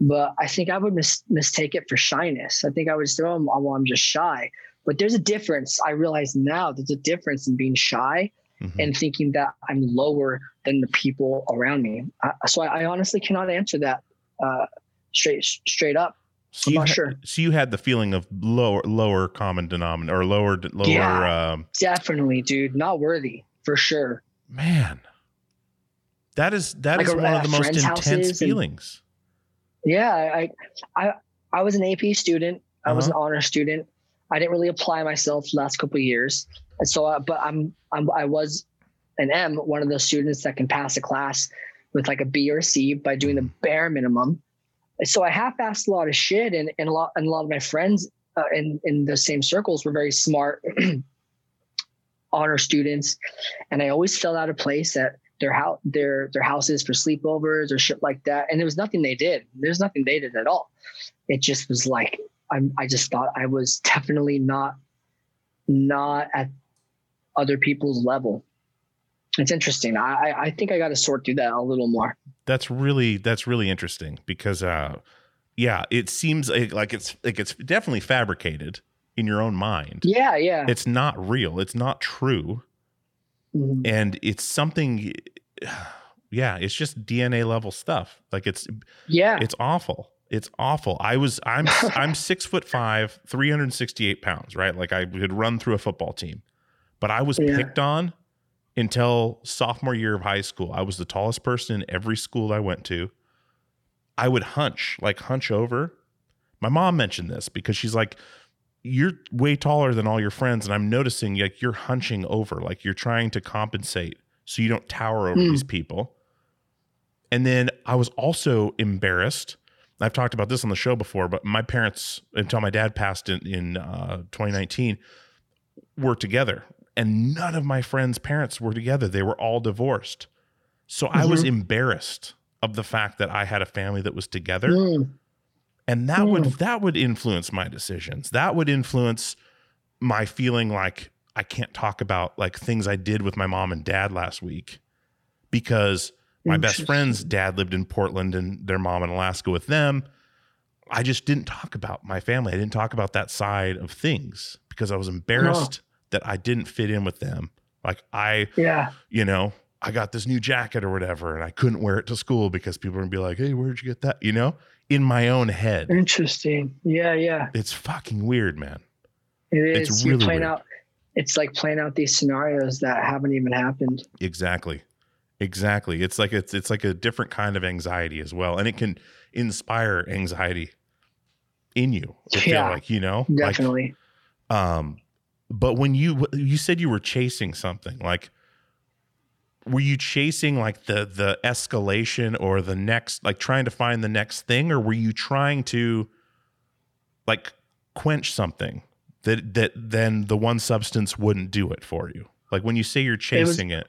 But I think I would mis- mistake it for shyness. I think I would say, "Oh, well, I'm just shy." But there's a difference. I realize now there's a difference in being shy Mhm. and thinking that I'm lower than the people around me. I, so I, I honestly cannot answer that uh, straight straight up. so I'm you not sure. So you had the feeling of lower lower common denominator or lower lower Yeah. um, Definitely, dude, not worthy for sure. man. That is that Like is a- one of the most intense houses and- feelings. Yeah, I I I was an AP student. I was an Uh-huh. honor student. I didn't really apply myself last couple of years, and so uh, but I'm, I'm I was an M, one of those students that can pass a class with like a B or C by doing the bare minimum. So I half-assed a lot of shit, and and a lot and a lot of my friends uh, in in the same circles were very smart [clears throat] honor students, and I always felt out of place at their house their their houses for sleepovers or shit like that. And there was nothing they did. There's nothing they did at all. It just was like I'm I just thought I was definitely not not at other people's level. It's interesting. I I, think I got to sort through that a little more. That's really that's really interesting because uh yeah, it seems like, like it's like it's definitely fabricated in your own mind. Yeah, yeah. It's not real. It's not true. Mhm. And it's something [sighs] yeah, it's just DNA level stuff. Like it's yeah. it's awful. It's awful. I was I'm [laughs] I'm six foot five, 368 pounds, right? Like I could run through a football team. But I was Yeah. picked on until sophomore year of high school. I was the tallest person in every school I went to. I would hunch, like hunch over. My mom mentioned this because she's like, You're way taller than all your friends. And I'm noticing like you're hunching over, like you're trying to compensate so you don't tower over Hmm. these people. And then I was also embarrassed. I've talked about this on the show before, but my parents, until my dad passed in, in uh, 2019, were together. And none of my friends' parents were together. They were all divorced. So I was Mhm. embarrassed of the fact that I had a family that was together. Mm, And that would Mm. that would influence my decisions. That would influence my feeling like I can't talk about like things I did with my mom and dad last week because my best friend's dad lived in Portland and their mom in Alaska with them. I just didn't talk about my family. I didn't talk about that side of things because I was embarrassed oh. that I didn't fit in with them. Like I, yeah. you know, I got this new jacket or whatever and I couldn't wear it to school because people were gonna be like, "Hey, where'd you get that?" You know, in my own head. Interesting. Yeah, yeah. It's fucking weird, man. It It's is. You're really playing weird. out. It's like playing out these scenarios that haven't even happened. Exactly. Exactly. It's like it's it's like a different kind of anxiety as well. And it can inspire anxiety in you. Yeah, like, you know? Like, Definitely. um but when you you said you were chasing something, like were you chasing like the the escalation or the next like trying to find the next thing or were you trying to like quench something that that then the one substance wouldn't do it for you like when you say you're was- chasing it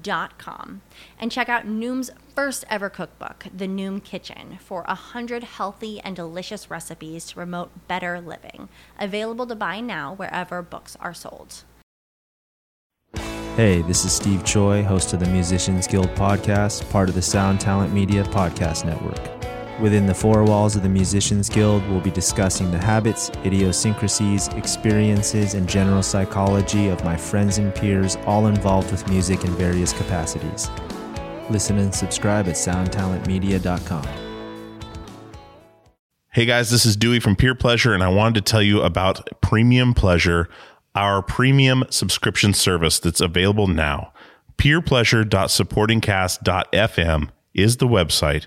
Dot com and check out Noom's first ever cookbook, The Noom Kitchen, for a hundred healthy and delicious recipes to promote better living. Available to buy now wherever books are sold. Hey, this is Steve Choi, host of the Musicians Guild podcast, part of the Sound Talent Media Podcast Network. Within the four walls of the Musicians Guild, we'll be discussing the habits, idiosyncrasies, experiences, and general psychology of my friends and peers, all involved with music in various capacities. Listen and subscribe at soundtalentmedia.com. Hey guys, this is Dewey from Peer Pleasure, and I wanted to tell you about Premium Pleasure, our premium subscription service that's available now. Peerpleasure.supportingcast.fm is the website.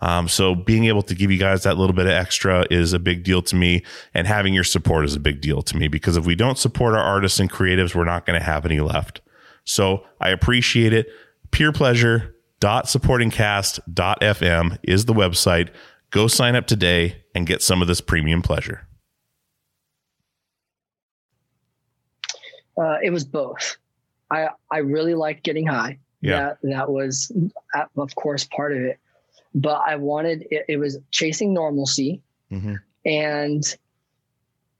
Um, so being able to give you guys that little bit of extra is a big deal to me and having your support is a big deal to me because if we don't support our artists and creatives, we're not going to have any left. So I appreciate it. Peer pleasure Dot supportingcast.fm is the website. Go sign up today and get some of this premium pleasure. Uh, it was both. I I really liked getting high. Yeah. That that was, uh, of course, part of it. But I wanted it, it was chasing normalcy Mm-hmm. and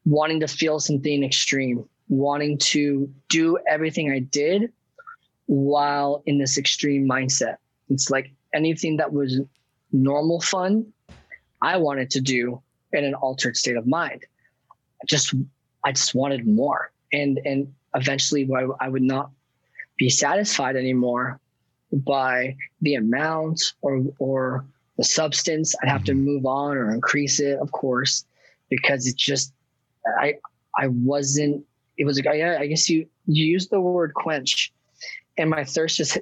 wanting to feel something extreme, wanting to do everything I did while in this extreme mindset. It's like anything that was normal fun, I wanted to do in an altered state of mind. I just I just wanted more. And and eventually I, I would not be satisfied anymore by the amount or or the substance. I'd have to move on or increase it, of course, because it's just I I wasn't. It was I, I guess you you used the word quench, and my thirst just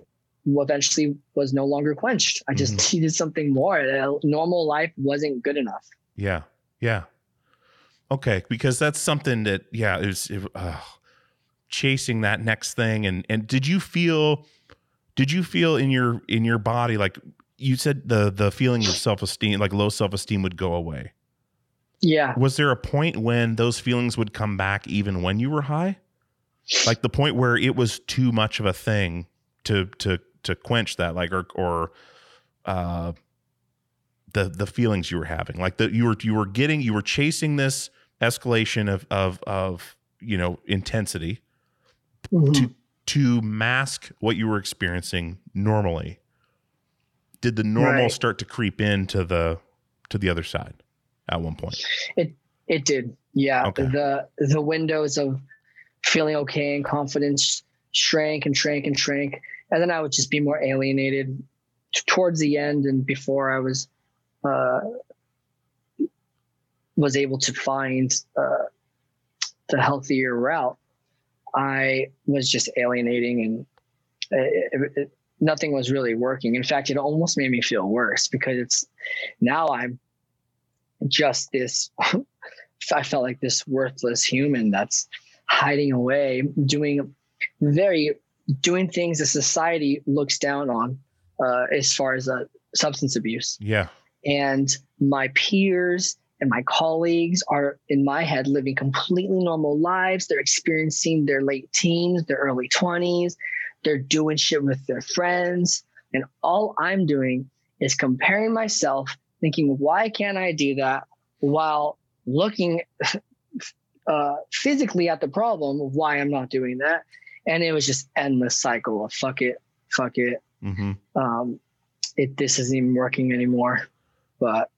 eventually was no longer quenched. I just [laughs] needed something more. Uh, Normal life wasn't good enough. Yeah. Yeah. Okay. Because that's something that, yeah, it was it, uh, chasing that next thing. And, and did you feel, did you feel in your, in your body, like you said, the, the feeling of self esteem, like low self esteem would go away? Yeah. Was there a point when those feelings would come back even when you were high? Like the point where it was too much of a thing to to to quench that, like or or uh the the feelings you were having. Like that you were you were getting you were chasing this escalation of of of you know intensity Mhm. to to mask what you were experiencing normally. Did the normal Right. start to creep into the to the other side at one point? It it did. Yeah. Okay. The the windows of feeling okay and confidence shrank and shrank and shrank. And then I would just be more alienated towards the end and before I was uh was able to find uh the healthier route. I was just alienating and it, it, it, nothing was really working. In fact, it almost made me feel worse because it's now I'm just this [laughs] I felt like this worthless human that's hiding away, doing very doing things that society looks down on uh, as far as uh, substance abuse. Yeah. And my peers and my colleagues are in my head living completely normal lives. They're experiencing their late teens, their early 20s. They're doing shit with their friends. And all I'm doing is comparing myself, thinking, why can't I do that? While looking [laughs] uh, physically at the problem of why I'm not doing that. And it was just endless cycle of fuck it, fuck it. Mm-hmm. Um, it this isn't even working anymore. But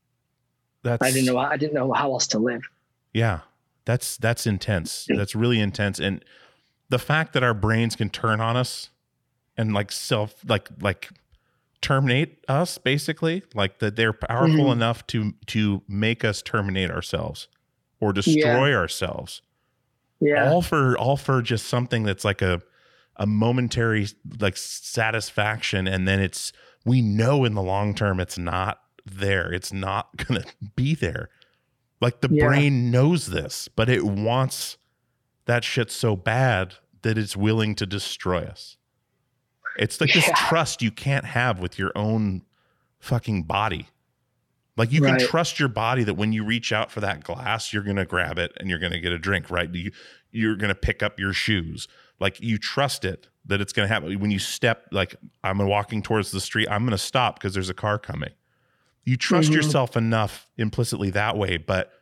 That's I didn't know I didn't know how else to live. Yeah. That's that's intense. That's really intense. And the fact that our brains can turn on us and like self like like terminate us basically, like that they're powerful Mhm. enough to to make us terminate ourselves or destroy ourselves. Yeah. All for all for just something that's like a a momentary like satisfaction and then it's we know in the long term it's not there. It's not [laughs] going to be there. Like the Yeah. brain knows this, but it wants that shit so bad that it's willing to destroy us. It's like this trust you can't have with your own fucking body. Like you Right. can trust your body that when you reach out for that glass, you're going to grab it and you're going to get a drink, right? You you're going to pick up your shoes. Like you trust it that it's going to happen. When you step like I'm walking towards the street, I'm going to stop because there's a car coming. You trust Mhm. yourself enough implicitly that way, but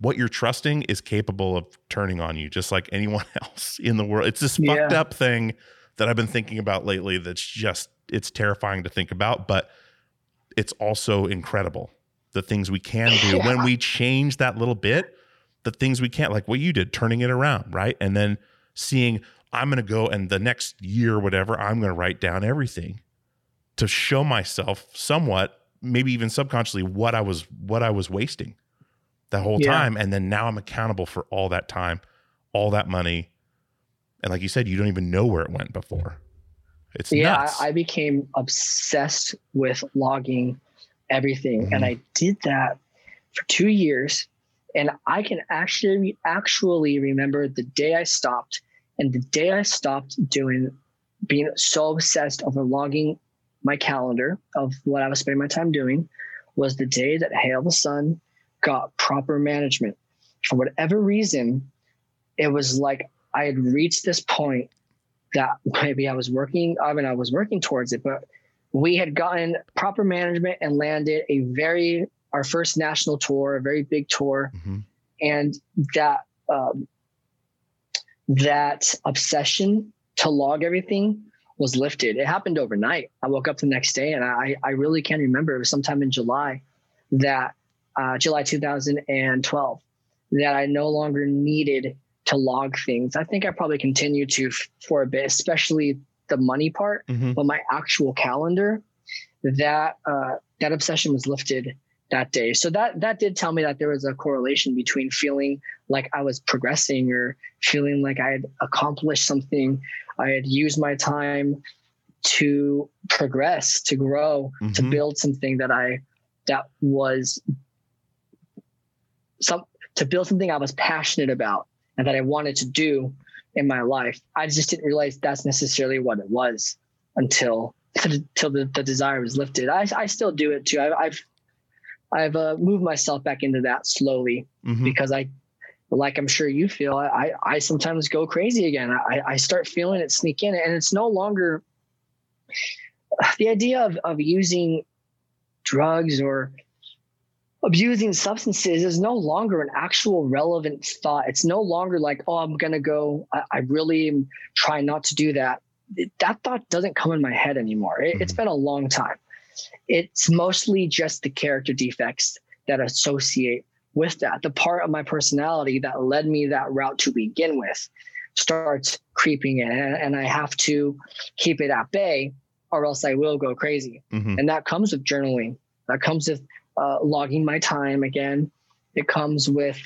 what you're trusting is capable of turning on you just like anyone [laughs] else in the world. It's this fucked up thing that I've been thinking about lately that's just it's terrifying to think about, but it's also incredible the things we can do [laughs] when we change that little bit, the things we can't, like what you did, turning it around, right? And then seeing, I'm going to go and the next year, or whatever, I'm going to write down everything to show myself somewhat, maybe even subconsciously, what I was what I was wasting that whole Yeah. time, and then now I'm accountable for all that time, all that money, and like you said, you don't even know where it went before. It's yeah, nuts. I, I became obsessed with logging everything, and Mhm. I did that for two years. And I can actually actually remember the day I stopped, and the day I stopped doing being so obsessed over logging my calendar of what I was spending my time doing was the day that Hail the Sun got proper management. For whatever reason, it was like I had reached this point that [laughs] maybe I was working, I mean, I was working towards it, but we had gotten proper management and landed a very, our first national tour, a very big tour. Mhm. And that, um, that obsession to log everything was lifted. It happened overnight. I woke up the next day and I, I really can't remember. It was sometime in July that, uh, July 2012, that I no longer needed to log things. I think I probably continued to f- for a bit, especially the money part, Mhm. but my actual calendar, that uh, that obsession was lifted that day. So that that did tell me that there was a correlation between feeling like I was progressing or feeling like I had accomplished something. I had used my time to progress, to grow, to Mhm. build something that I that was some to build something I was passionate about and that I wanted to do in my life. I just didn't realize that's necessarily what it was until [laughs] until the, the desire was lifted. I, I still do it too. I, I've I've uh, moved myself back into that slowly Mhm. because I, like I'm sure you feel, I I sometimes go crazy again. I I start feeling it sneak in, and it's no longer the idea of of using drugs or abusing substances is no longer an actual relevant thought. It's no longer like, oh, I'm gonna go. I, I really am trying not to do that. That thought doesn't come in my head anymore. It, It's Mhm. been a long time. It's mostly just the character defects that associate with that. The part of my personality that led me that route to begin with starts creeping in, and, and I have to keep it at bay, or else I will go crazy. Mhm. and that comes with journaling. That comes with uh, logging my time again. It comes with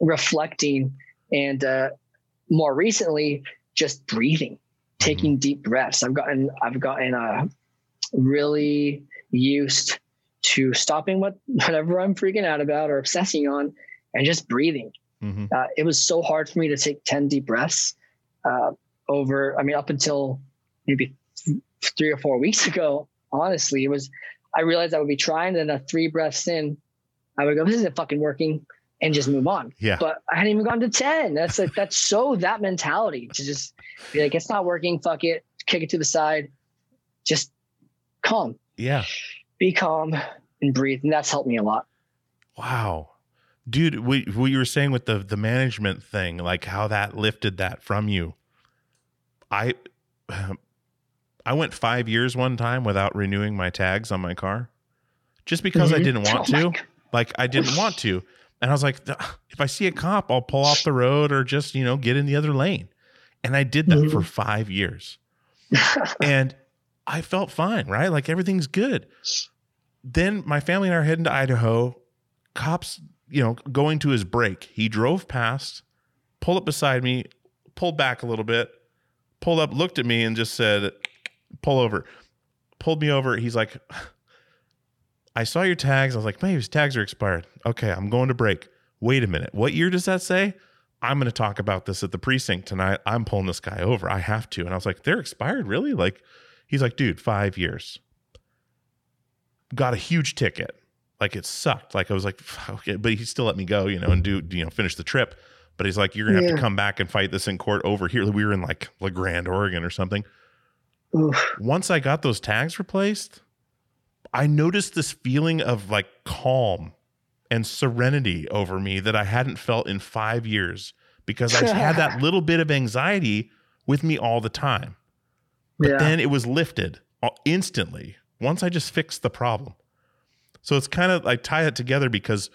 reflecting and uh, more recently just breathing taking deep breaths. I've gotten i've gotten uh, really used to stopping what [laughs] whatever i'm freaking out about or obsessing on and just breathing. Mhm. uh, it was so hard for me to take 10 deep breaths uh, over i mean up until maybe th- three or four weeks [laughs] ago honestly. It was i realized i would be trying and then three breaths in i would go this isn't fucking working and just move on. Yeah. but i hadn't even gone to 10 that's like that's so that mentality to just be like it's not working. Fuck it. Kick it to the side. Just calm Yeah. be calm and breathe and that's helped me a lot Wow. Dude, what, what you were saying with the the management thing, like how that lifted that from you. I [sighs] I went 5 years one time without renewing my tags on my car just because I Mhm. didn't want [laughs] Oh to. God. Like I didn't want to. And I was like if I see a cop, I'll pull off the road or just, you know, get in the other lane. And I did that Mhm. for 5 years. [laughs] and I felt fine, right? Like everything's good. Then my family and I are heading to Idaho. Cops, you know, going to his break. He drove past, pulled up beside me, pulled back a little bit, pulled up, looked at me, and just said, "Pull over." Pulled me over. He's like, [sighs] "I saw your tags." I was like, "Man, his tags are expired." Okay, I'm going to break. Wait a minute. What year does that say? I'm going to talk about this at the precinct tonight. I'm pulling this guy over. I have to. And I was like, they're expired, really? Like, he's like, dude, five years. Got a huge ticket. Like it sucked. Like I was like, okay, but he still let me go, you know, and do, you know, finish the trip. But he's like, you're gonna have to come back and fight this in court over here. We were in like La Grande, Oregon or something. Oof. Once I got those tags replaced, I noticed this feeling of like calm and serenity over me that I hadn't felt in five years because I had that [laughs] little bit of anxiety with me all the time. But yeah then it was lifted uh, instantly once I just fixed the problem. So it's kind of like tie it together because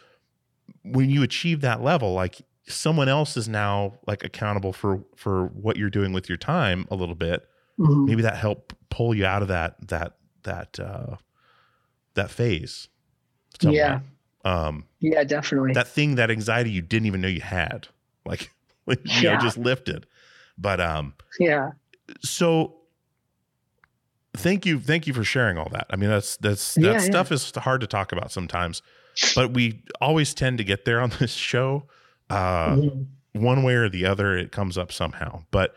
when you achieve that level, like someone else is now like accountable for for what you're doing with your time a little bit. Mhm. Maybe that helped pull you out of that that that uh that phase. Yeah. Um yeah definitely that thing, that anxiety you didn't even know you had. Like [laughs] you know, just lifted. But um yeah so thank you thank you for sharing all that i mean that's that's that Yeah, yeah. stuff is hard to talk about sometimes but we always tend to get there on [laughs] this show uh Mhm. one way or the other it comes up somehow but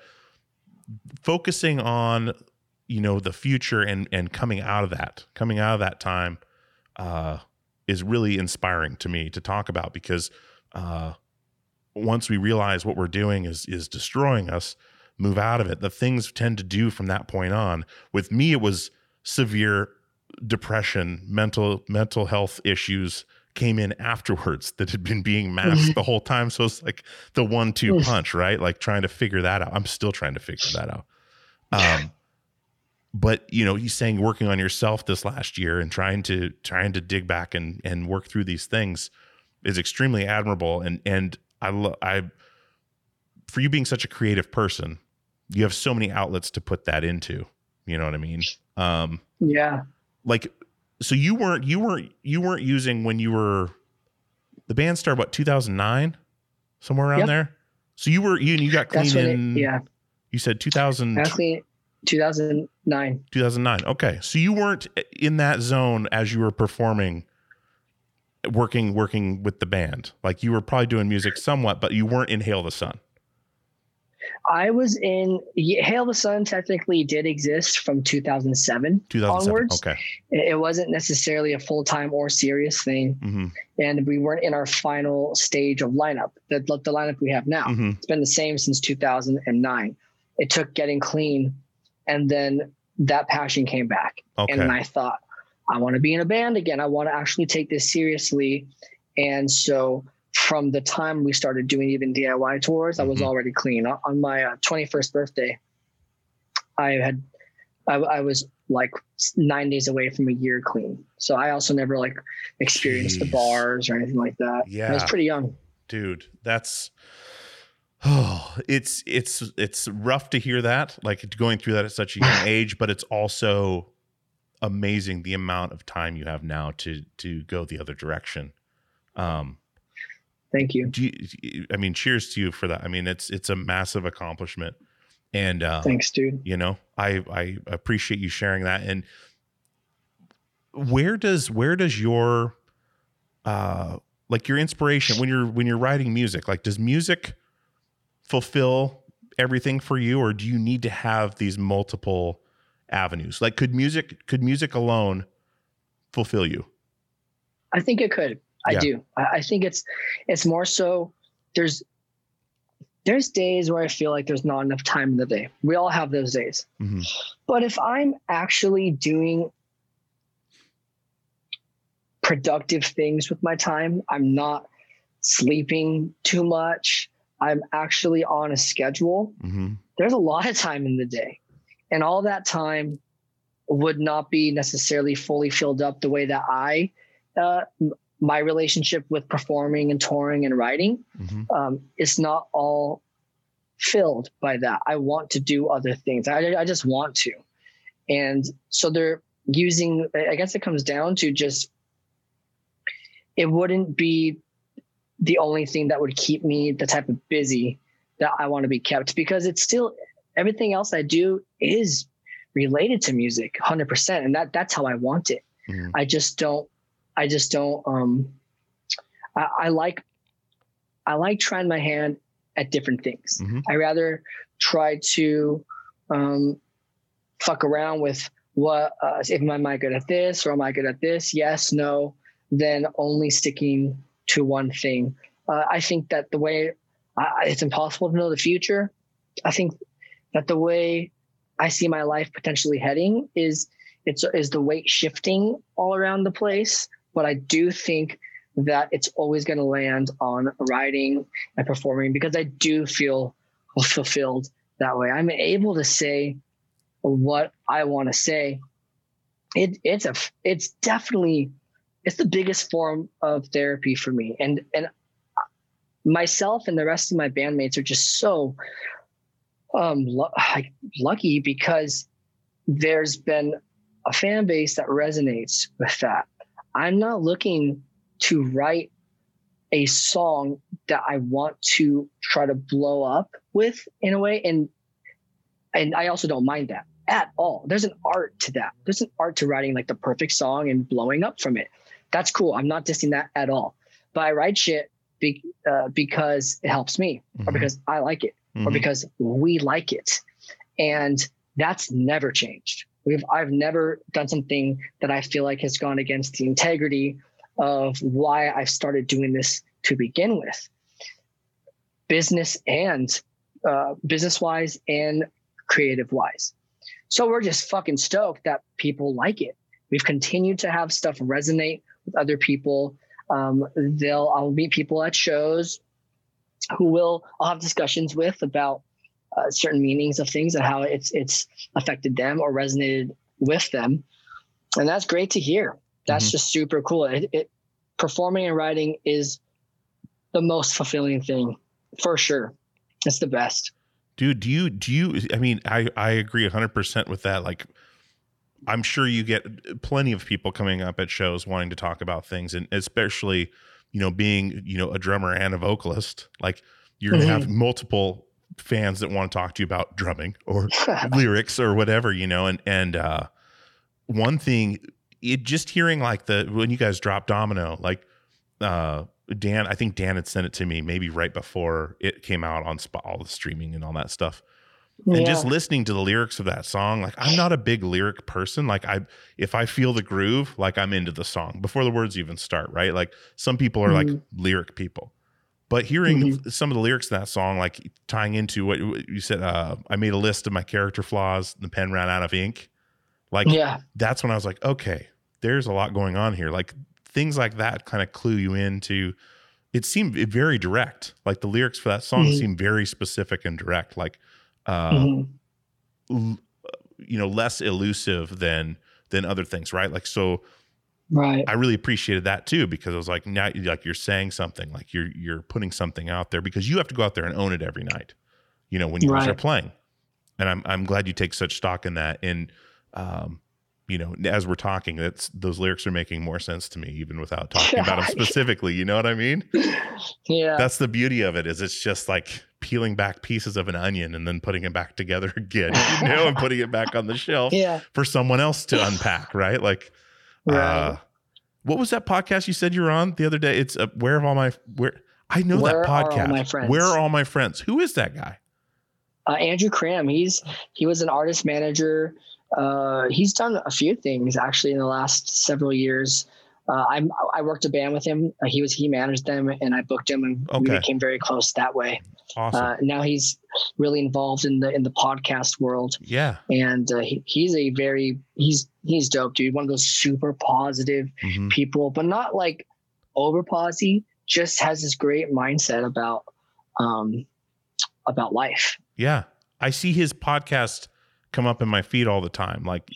focusing on you know the future and and coming out of that coming out of that time uh is really inspiring to me to talk about because uh once we realize what we're doing is is destroying us move out of it. The things tend to do from that point on. With me it was severe depression mental mental health issues came in afterwards that had been being masked the whole time. So it's like the one two punch right? Like trying to figure that out. I'm still trying to figure that out. Um but you know he's saying working on yourself this last year and trying to trying to dig back and and work through these things is extremely admirable. And and i lo- i for you being such a creative person you have so many outlets to put that into you know what i mean? Um yeah. like so you weren't you weren't you weren't using when you were the band started what 2009 somewhere around Yep. there? So you were you you got clean in it, yeah. you said 2000 actually 2009 2009 okay. So you weren't in that zone as you were performing working working with the band. Like you were probably doing music somewhat but you weren't in hail the sun I was in Hail the Sun technically did exist from 2007, 2007. onwards. Okay. It wasn't necessarily a full time or serious thing, hmm and we weren't in our final stage of lineup. The, the lineup we have now. hmm It's been the same since 2009. It took getting clean, and then that passion came back. Okay. And I thought, I want to be in a band again. I want to actually take this seriously. And so from the time we started doing even DIY tours, I was Mhm. already clean. On- my uh, 21st birthday, I had, I, I was like nine days away from a year clean. So I also never like experienced the bars or anything like that. Yeah. I was pretty young. dude that's oh it's it's it's rough to hear that like going through that at such a young [sighs] age but it's also amazing the amount of time you have now to to go the other direction um Thank you. you, i mean cheers to you for that i mean it's it's a massive accomplishment and uh Thanks, dude. you know i i appreciate you sharing that and where does where does your uh like your inspiration when you're when you're writing music like does music fulfill everything for you or do you need to have these multiple avenues like could music could music alone fulfill you I think it could. I Yeah. do. I, I think it's it's more so there's there's days where I feel like there's not enough time in the day. We all have those days. Mhm. But if I'm actually doing productive things with my time, I'm not sleeping too much. I'm actually on a schedule mm-hmm. there's a lot of time in the day and all that time would not be necessarily fully filled up the way that i uh, my relationship with performing and touring and writing Mm-hmm. um, is not all filled by that i want to do other things I, I just want to and so they're using i guess it comes down to just it wouldn't be the only thing that would keep me the type of busy that I want to be kept because it's still everything else I do is related to music 100% and that that's how I want it. Mhm. I just don't I just don't um I, I like I like trying my hand at different things. Mhm. I rather try to um fuck around with what uh, if am I good at this or am I good at this? Yes, no, than only sticking to one thing. Uh, I think that the way I, it's impossible to know the future. I think that the way I see my life potentially heading is it's is the weight shifting all around the place. But I do think that it's always going to land on writing and performing because I do feel fulfilled that way. I'm able to say what I want to say. It it's a it's definitely it's the biggest form of therapy for me and and myself and the rest of my bandmates are just so um lu- lucky because there's been a fan base that resonates with that i'm not looking to write a song that i want to try to blow up with in a way. And and i also don't mind that at all. There's an art to that. There's an art to writing like the perfect song and blowing up from it. That's cool. I'm not dissing that at all. But i write shit be, uh, because it helps me or Mhm. because i like it or Mhm. because we like it. And that's never changed we've i've never done something that i feel like has gone against the integrity of why i started doing this to begin with. Business and uh, business wise and creative wise so we're just fucking stoked that people like it. We've continued to have stuff resonate with other people. Um, they'll i'll meet people at shows who will I'll have discussions with about uh, certain meanings of things and how it's it's affected them or resonated with them, and that's great to hear. That's Mhm. just super cool. It, it performing and writing is the most fulfilling thing for sure. It's the best. dude do you do you i mean i i agree 100% with that like i'm sure you get plenty of people coming up at shows wanting to talk about things and especially you know being you know a drummer and a vocalist like you're gonna have multiple fans that want to talk to you about drumming or [laughs] lyrics or whatever you know and and uh one thing it just hearing like the when you guys drop domino like uh Dan, I think Dan had sent it to me maybe right before it came out on spot, all the streaming and all that stuff. And just listening to the lyrics of that song, like I'm not a big lyric person. Like I, if I feel the groove, like I'm into the song before the words even start. Right? Like some people are like lyric people, but hearing some of the lyrics in that song, like tying into what you said, uh, I made a list of my character flaws. The pen ran out of ink. Like yeah, that's when I was like, okay, there's a lot going on here. Like things like that kind of clue you into. It seemed very direct. Like the lyrics for that song Mhm. seem very specific and direct. Like, uh, Mhm. l- you know, less elusive than than other things, right? Like, so right. I really appreciated that too because I was like, now, like you're saying something, like you're you're putting something out there because you have to go out there and own it every night. You know, when you Right. are playing, and I'm I'm glad you take such stock in that. And um, you know, as we're talking, that's those lyrics are making more sense to me even without [laughs] talking about them specifically. You know what I mean? yeah, That's the beauty of it is it's just like peeling back pieces of an onion and then putting it back together [laughs] again, you know, and putting it back on the [laughs] shelf yeah, for someone else to unpack, right? Like, right. uh, what was that podcast you said you were on the other day? It's uh, where have all my where I know Where that podcast. Where are all my friends? Who is that guy? uh, Andrew Cram. He's he was an artist manager. Uh, he's done a few things actually in the last several years. Uh, I'm I worked a band with him. Uh, he was he managed them, and I booked him, and we Okay. became very close that way. Awesome. Uh, now he's really involved in the in the podcast world, yeah. and uh, he, he's a very he's he's dope, dude. One of those super positive Mhm. people, but not like over posy. Just has this great mindset about um about life. Yeah. I see his podcast come up in my feed all the time. Like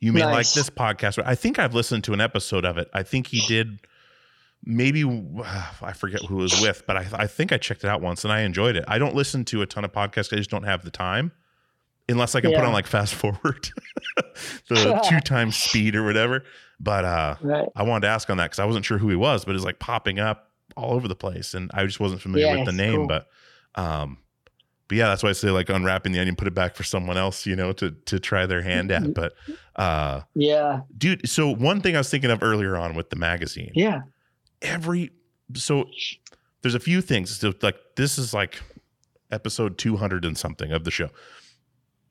you may like this podcast. I think I've listened to an episode of it. I think he did maybe [sighs] I forget who it was with, but I, I think I checked it out once and I enjoyed it. I don't listen to a ton of podcasts. I just don't have the time. Unless I can put on like fast forward, [laughs] the [laughs] two times speed or whatever. But uh Right. I wanted to ask on that because I wasn't sure who he was, but it's like popping up all over the place, and I just wasn't familiar Yeah, with the name. cool. But, um, but yeah, that's why I say like unwrapping the onion, put it back for someone else, you know, to to try their hand Mm-hmm. at. But, uh, Yeah. dude, so one thing I was thinking of earlier on with the magazine, Yeah. Every so there's a few things. So like this is like episode two hundred and something of the show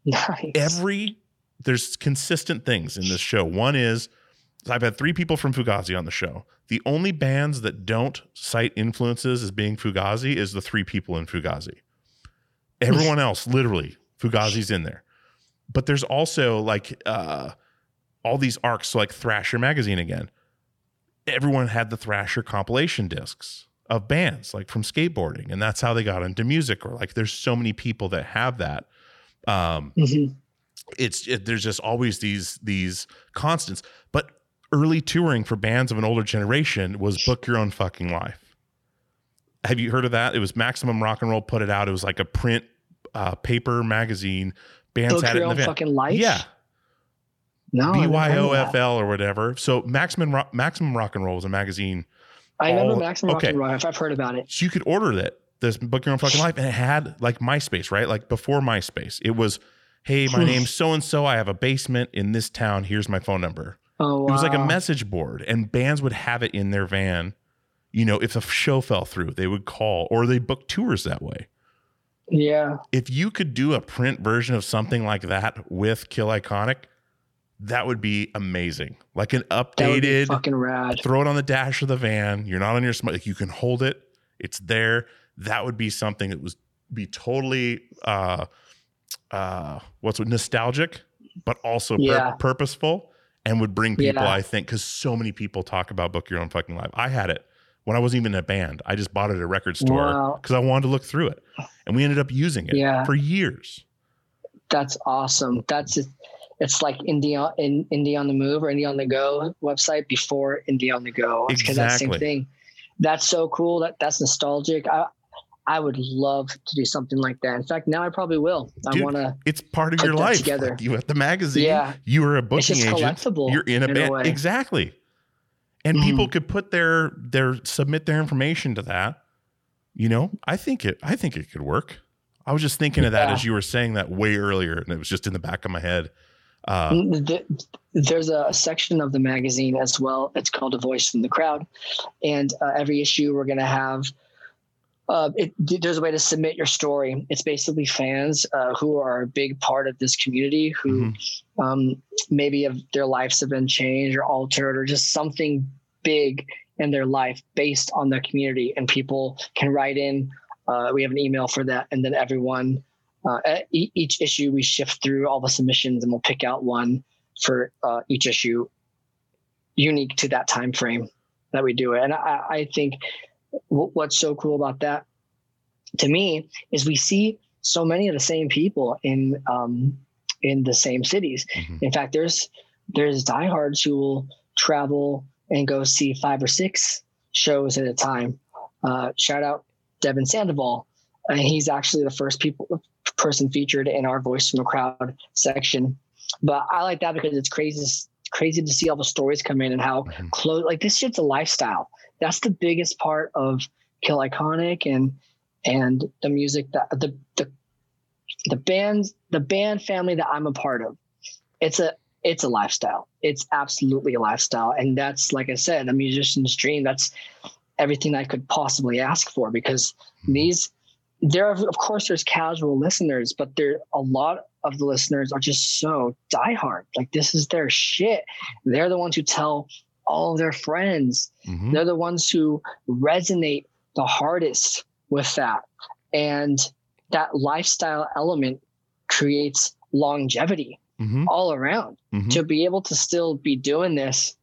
Nice. every there's consistent things in this show. One is I've had three people from Fugazi on the show. The only bands that don't cite influences as being Fugazi is the three people in Fugazi. Everyone [laughs] else, literally, Fugazi's in there. But there's also like uh, all these arcs, so like Thrasher magazine again. Everyone had the Thrasher compilation discs of bands, like from skateboarding, and that's how they got into music. Or like, there's so many people that have that. Um, Mhm. it's it, there's just always these these constants. But early touring for bands of an older generation was book your own fucking life. Have you heard of that? It was Maximum Rock and Roll put it out. It was like a print uh, paper magazine. Bands Book had it your in the own van. fucking life. Yeah, No. I never heard of that. BYOFL or whatever. So Maximum Rock, Maximum Rock and Roll was a magazine. I remember Maximum Rock okay. and Roll. If I've heard about it. So you could order that this book your own fucking life, and it had like MySpace, right? Like before MySpace, it was, hey, my [laughs] name's so and so. I have a basement in this town. Here's my phone number. Oh, wow. It was like a message board, and bands would have it in their van. You know, if a show fell through, they would call or they book tours that way. Yeah. If you could do a print version of something like that with Kill Iconic, that would be amazing. Like an That would be updated, fucking rad. throw it on the dash of the van. You're not on your smart. Like you can hold it. It's there. That would be something that was be totally uh uh what's it, nostalgic, but also pur- purposeful and would bring people, Yeah. I think, because so many people talk about book your own fucking life. I had it when I wasn't even in a band. I just bought it at a record store Wow. because I wanted to look through it. And we ended up using it Yeah. for years. That's awesome. That's it's like Indie in Indie on the Move or Indie on the Go website before Indie on the Go. It's 'cause that same thing. That's so cool. That that's nostalgic. I I would love to do something like that. In fact, now I probably will. I want to. It's part of your life. together. Like you at the magazine. Yeah. You were a It's booking just agent. collectible. You're in a in band. way. exactly. And Mhm. people could put their their submit their information to that. You know, I think it I think it could work. I was just thinking of that Yeah. as you were saying that way earlier, and it was just in the back of my head. Uh, There's a section of the magazine as well. It's called A Voice from the Crowd. And uh, every issue, we're going to have uh, it, there's a way to submit your story. It's basically fans uh, who are a big part of this community who um, maybe have, their lives have been changed or altered or just something big in their life based on their community. And people can write in. Uh, we have an email for that. And then everyone, uh, at e- each issue, we shift through all the submissions and we'll pick out one for uh, each issue unique to that time frame that we do it. And I, I think w- what's so cool about that to me is we see so many of the same people in um, in the same cities. Mhm. In fact, there's there's diehards who will travel and go see five or six shows at a time. Uh, shout out Devin Sandoval, and he's actually the first people person featured in our Voice from the Crowd section. But I like that because it's crazy crazy to see all the stories come in and how Mhm. close like this shit's a lifestyle. That's the biggest part of Kill Iconic and and the music that the the the band the band family that I'm a part of. It's a it's a lifestyle. It's absolutely a lifestyle. And that's like I said, a musician's dream. That's everything I could possibly ask for because these there are of course there's casual listeners, but there a lot of the listeners are just so diehard. Like this is their shit. They're the ones who tell all of their friends. Mhm. They're the ones who resonate the hardest with that. And that lifestyle element creates longevity Mhm. all around. Mhm. To be able to still be doing this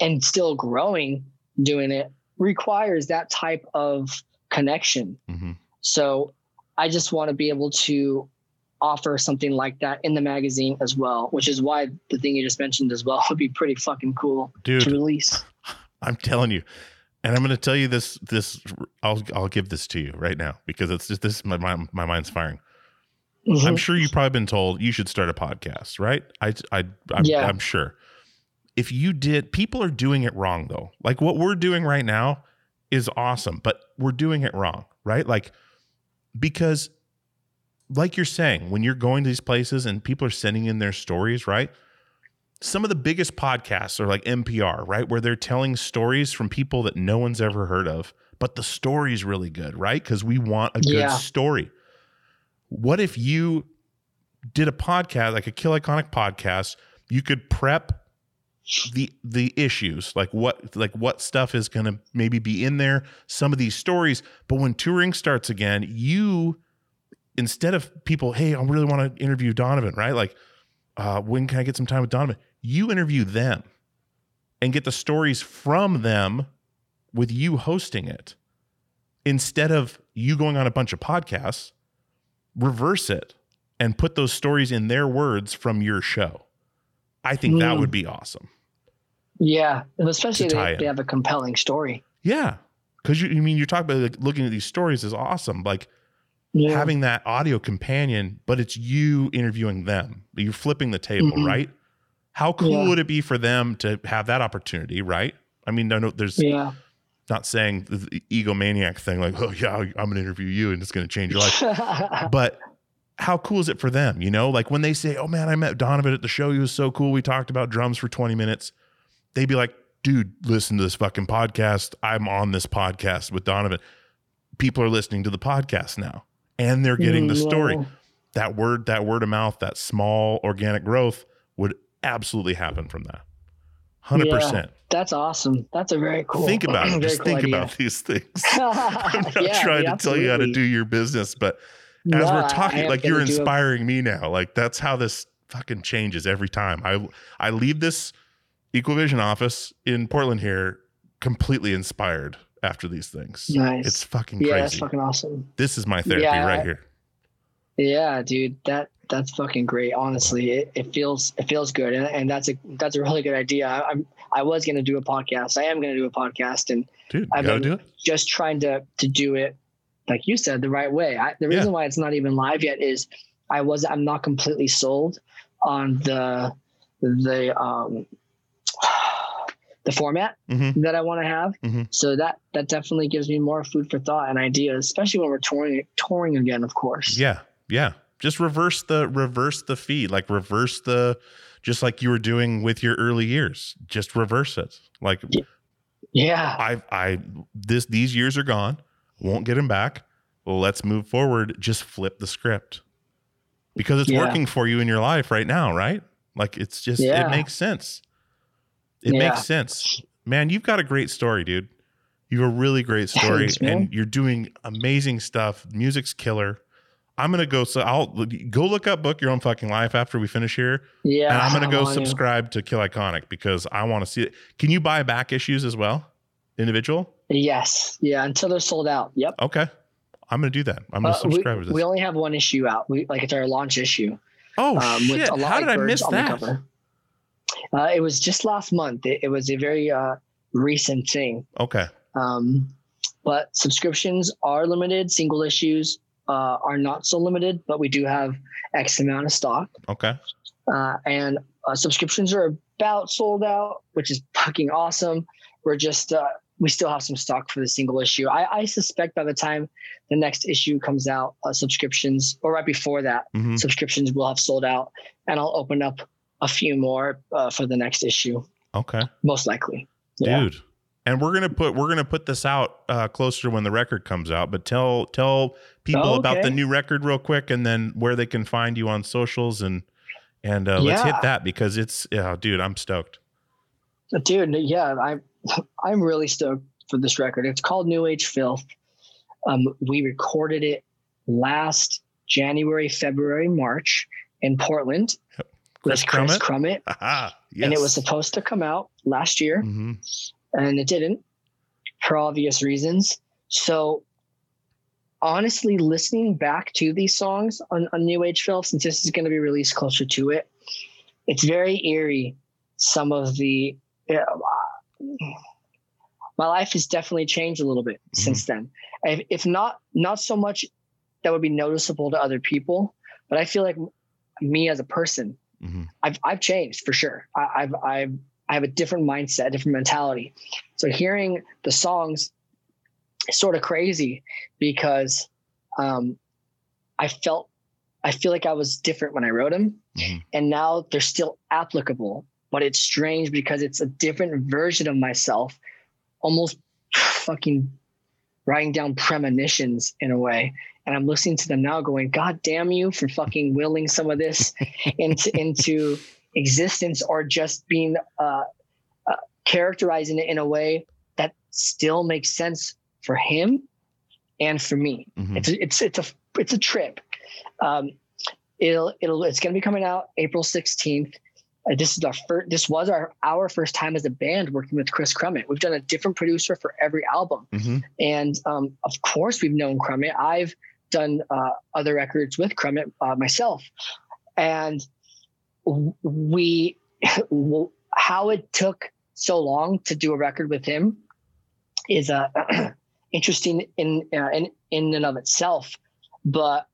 and still growing doing it requires that type of connection. So I just want to be able to offer something like that in the magazine as well, which is why the thing you just mentioned as well [laughs] would be pretty fucking cool Dude. to release. [laughs] I'm telling you, and I'm going to tell you this. This I'll I'll give this to you right now because it's just this. My my, my mind's firing. Mhm. I'm sure you've probably been told you should start a podcast, right? I I I'm, Yeah. I'm sure. If you did, people are doing it wrong though. Like what we're doing right now is awesome, but we're doing it wrong, right? Like because like you're saying, when you're going to these places and people are sending in their stories, right? Some of the biggest podcasts are like NPR, right? Where they're telling stories from people that no one's ever heard of, but the story's really good, right? Because we want a good Yeah. story. What if you did a podcast, like a Kill Iconic podcast? You could prep the the issues like what like what stuff is going to maybe be in there some of these stories. But when touring starts again you instead of people hey i really want to interview donovan right? Like uh, when can i get some time with donovan? You interview them and get the stories from them with you hosting it. Instead of you going on a bunch of podcasts reverse it and put those stories in their words from your show. I think that Mm. would be awesome Yeah, and especially they, they have a compelling story. Yeah. Cause you, you mean you're talking about like looking at these stories is awesome. Like Yeah. having that audio companion, but it's you interviewing them. You're flipping the table, Mhm. right? How cool Yeah. would it be for them to have that opportunity, right? I mean, no, no, there's yeah. not saying the, the egomaniac thing, like, oh yeah, I'm gonna interview you and it's gonna change your life. [laughs] but how cool is it for them? You know, like when they say, "Oh man, I met Donovan at the show. He was so cool. We talked about drums for 20 minutes." They'd be like, "Dude, listen to this fucking podcast. I'm on this podcast with Donovan. People are listening to the podcast now, and they're getting the story. Mm, yeah. That word, that word of mouth, that small organic growth would absolutely happen from that. Hundred percent. That's awesome. That's a very cool. Think about [clears throat] it. Just cool think idea. about these things. [laughs] I'm not Yeah, trying yeah, to tell you how to do your business, but as No, we're talking, like you're inspiring me now. Like that's how this fucking changes every time. I I leave this Equal Vision office in Portland here completely inspired after these things. Nice. It's fucking crazy. Yeah, crazy. that's fucking awesome. this is my therapy Yeah, right here. Yeah, dude, that that's fucking great. Honestly, it, it feels it feels good, and, and that's a that's a really good idea. I, I'm I was gonna do a podcast. I am gonna do a podcast, and Dude, I've been do it. just trying to to do it, like you said, the right way. I, the Yeah. reason why it's not even live yet is I was I'm not completely sold on the the um the format Mhm. that I want to have. Mhm. So that that definitely gives me more food for thought and ideas, especially when we're touring touring again, of course. Yeah, yeah. Just reverse the reverse the feed, like reverse the just like you were doing with your early years. Just reverse it. Like Yeah. I I this these years are gone. Won't get them back. Let's move forward. Just flip the script. Because it's Yeah. working for you in your life right now, right? Like it's just Yeah. it makes sense. It Yeah. makes sense. Man, you've got a great story, dude. You have a really great story Thanks, and you're doing amazing stuff. Music's killer. I'm gonna go so I'll go look up book your own fucking life after we finish here. Yeah. and I'm gonna go on you. subscribe to Kill Iconic because I want to see it. Can you buy back issues as well? Individual? Yes. Yeah. Until they're sold out. Yep. Okay. I'm gonna do that. I'm gonna Uh, we, subscribe to this. we only have one issue out. We like it's our launch issue. oh um, shit! How did I miss that? Uh, it was just last month. It, it was a very uh, recent thing. Okay. Um, but subscriptions are limited. Single issues uh, are not so limited, but we do have X amount of stock. Okay. Uh, and uh, subscriptions are about sold out, which is fucking awesome. We're just uh, we still have some stock for the single issue. I, I suspect by the time the next issue comes out, uh, subscriptions or right before that, hmm subscriptions will have sold out, and I'll open up a few more uh, for the next issue, Okay. most likely. Yeah. Dude. And we're gonna put we're gonna put this out uh, closer when the record comes out. But tell tell people Oh, about the new record real quick, and then where they can find you on socials and and uh, let's hit that because it's yeah, dude, I'm stoked. dude yeah i'm [laughs] i'm really stoked for this record it's called new age filth um, we recorded it last january february march in portland Chris chris Crummett? crummett. Haha, yes. and it was supposed to come out last year hmm and it didn't for obvious reasons. So honestly listening back to these songs on, on new age filth since this is going to be released closer to it it's very eerie some of the my life has definitely changed a little bit since then. If, if not not so much that would be noticeable to other people but i feel like me as a person hmm I've I've changed for sure. I, I've I've I have a different mindset, different mentality. So hearing the songs is sort of crazy because um, I felt I feel like I was different when I wrote them, Mhm. and now they're still applicable. But it's strange because it's a different version of myself, almost fucking writing down premonitions in a way. And I'm listening to them now, going, "God damn you for fucking willing some of this [laughs] into into existence, or just being uh, uh, characterizing it in a way that still makes sense for him and for me." hmm It's a, it's it's a it's a trip. Um, it'll it'll it's going to be coming out April 16th. Uh, this is our first. This was our our first time as a band working with Chris Crummett. We've done a different producer for every album, hmm and um, of course we've known Crummett. I've done uh, other records with Crummett uh, myself, and we [laughs] how it took so long to do a record with him is uh, [clears throat] interesting in uh, in in and of itself, but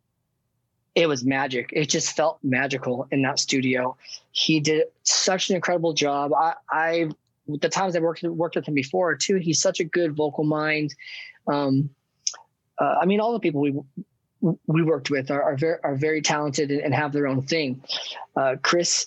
it was magic. It just felt magical in that studio. He did such an incredible job. I, I the times I worked worked with him before too. He's such a good vocal mind. Um, uh, I mean, all the people we we worked with are are very are very talented and, have their own thing. Uh, Chris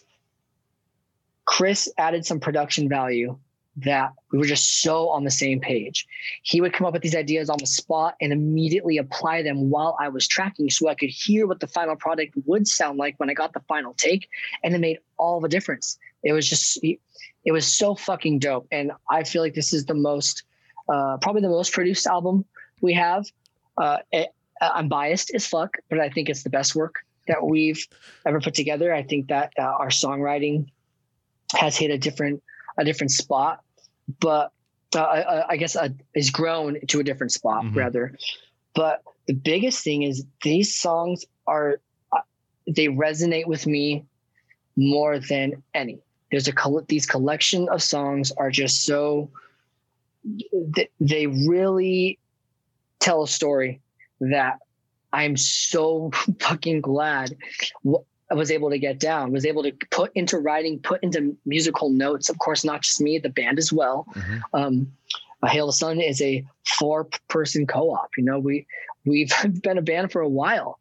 Chris added some production value that we were just so on the same page. He would come up with these ideas on the spot and immediately apply them while I was tracking so I could hear what the final product would sound like when I got the final take. And it made all the difference. It was just, it was so fucking dope. And I feel like this is the most, uh, probably the most produced album we have. Uh, it, I'm biased as fuck, but I think it's the best work that we've ever put together. I think that uh, our songwriting has hit a different, a different spot but uh, I, I guess uh, has grown to a different spot Mhm. rather. But the biggest thing is these songs are uh, they resonate with me more than any. There's a these collection of songs are just so they, they really tell a story that I'm so [laughs] fucking glad I was able to get down, was able to put into writing, put into musical notes. Of course, not just me, the band as well. Mhm. Um, Hail the Sun is a four-person co-op. You know, we we've [laughs] been a band for a while,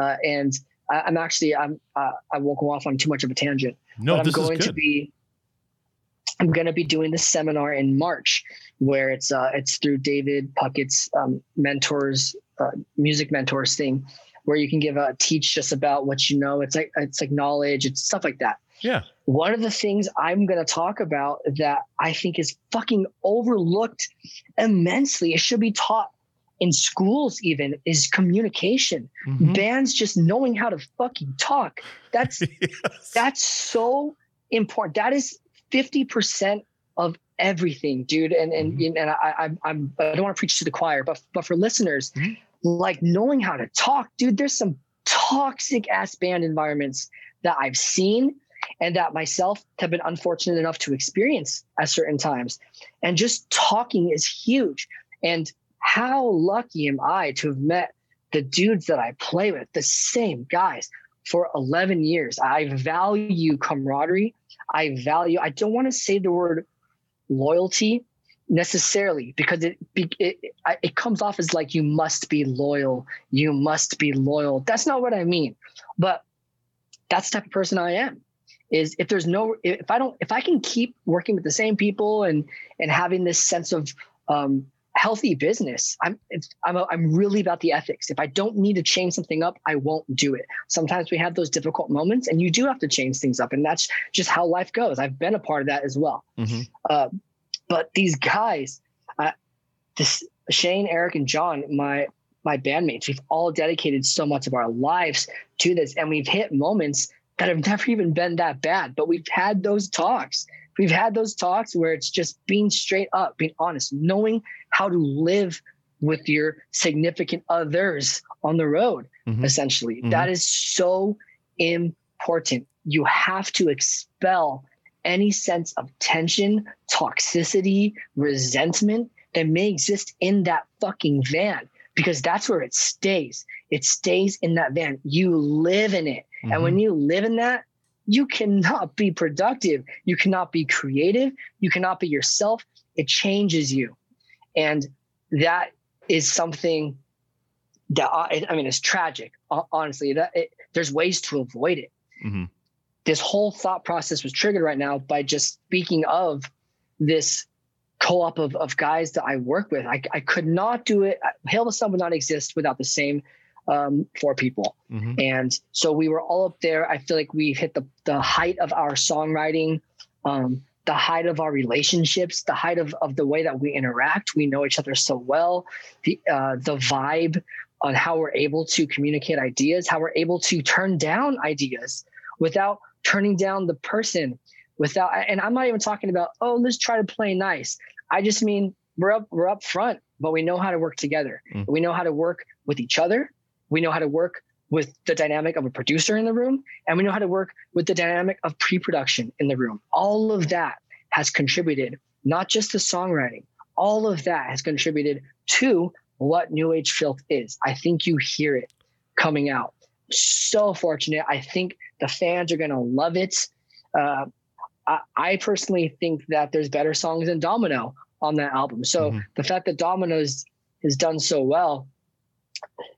uh, and I, I'm actually I'm uh, I won't go off on too much of a tangent. No, but I'm this going is to be I'm going to be doing this seminar in March where it's uh it's through David Puckett's um, mentors uh, music mentors thing where you can give a teach just about what you know it's like it's like knowledge it's stuff like that yeah. one of the things I'm going to talk about that I think is fucking overlooked immensely, it should be taught in schools even, is communication. Mhm. Bands just knowing how to fucking talk. That's [laughs] Yes. that's so important. That is 50% of everything, dude. And and Mhm. and I, I'm I'm I don't want to preach to the choir, but but for listeners, Mhm. Like knowing how to talk, dude. There's some toxic ass band environments that I've seen and that myself have been unfortunate enough to experience at certain times. And just talking is huge. And how lucky am I to have met the dudes that I play with, the same guys for 11 years. I value camaraderie. I value, I don't want to say the word loyalty necessarily because it, it, it, comes off as like you must be loyal. You must be loyal. That's not what I mean. But that's the type of person I am is if there's no if i don't if i can keep working with the same people and and having this sense of um healthy business i'm it's, i'm a, i'm really about the ethics if i don't need to change something up i won't do it sometimes we have those difficult moments and you do have to change things up and that's just how life goes i've been a part of that as well Mhm. uh, but these guys uh, this shane eric and john my my bandmates we've all dedicated so much of our lives to this and we've hit moments that have [laughs] never even been that bad but we've had those talks we've had those talks where it's just being straight up being honest knowing how to live with your significant others on the road Mhm. essentially Mhm. That is so important you have to expel any sense of tension toxicity resentment that may exist in that fucking van because that's where it stays it stays in that van you live in it and when you live in that, you cannot be productive. You cannot be creative. You cannot be yourself. It changes you. And that is something that I, I mean, it's tragic. Honestly, that it, there's ways to avoid it. Mhm. This whole thought process was triggered right now by just speaking of this co-op of, of guys that I work with. I, I could not do it. Hail the Sun would not exist without the same um, four people. Mhm. And so we were all up there. I feel like we've hit the, the height of our songwriting, um, the height of our relationships, the height of, of the way that we interact. We know each other so well, the, uh, the vibe on how we're able to communicate ideas, how we're able to turn down ideas without turning down the person without, and I'm not even talking about, oh, let's try to play nice. I just mean we're up, we're up front, but we know how to work together. Mm. We know how to work with each other. We know how to work with the dynamic of a producer in the room, and we know how to work with the dynamic of pre-production in the room. All of that has contributed, not just the songwriting. All of that has contributed to what New Age Filth is. I think you hear it coming out. So fortunate. I think the fans are gonna love it. Uh, I, I personally think that there's better songs than Domino on that album. So Mhm. the fact that Domino's has done so well,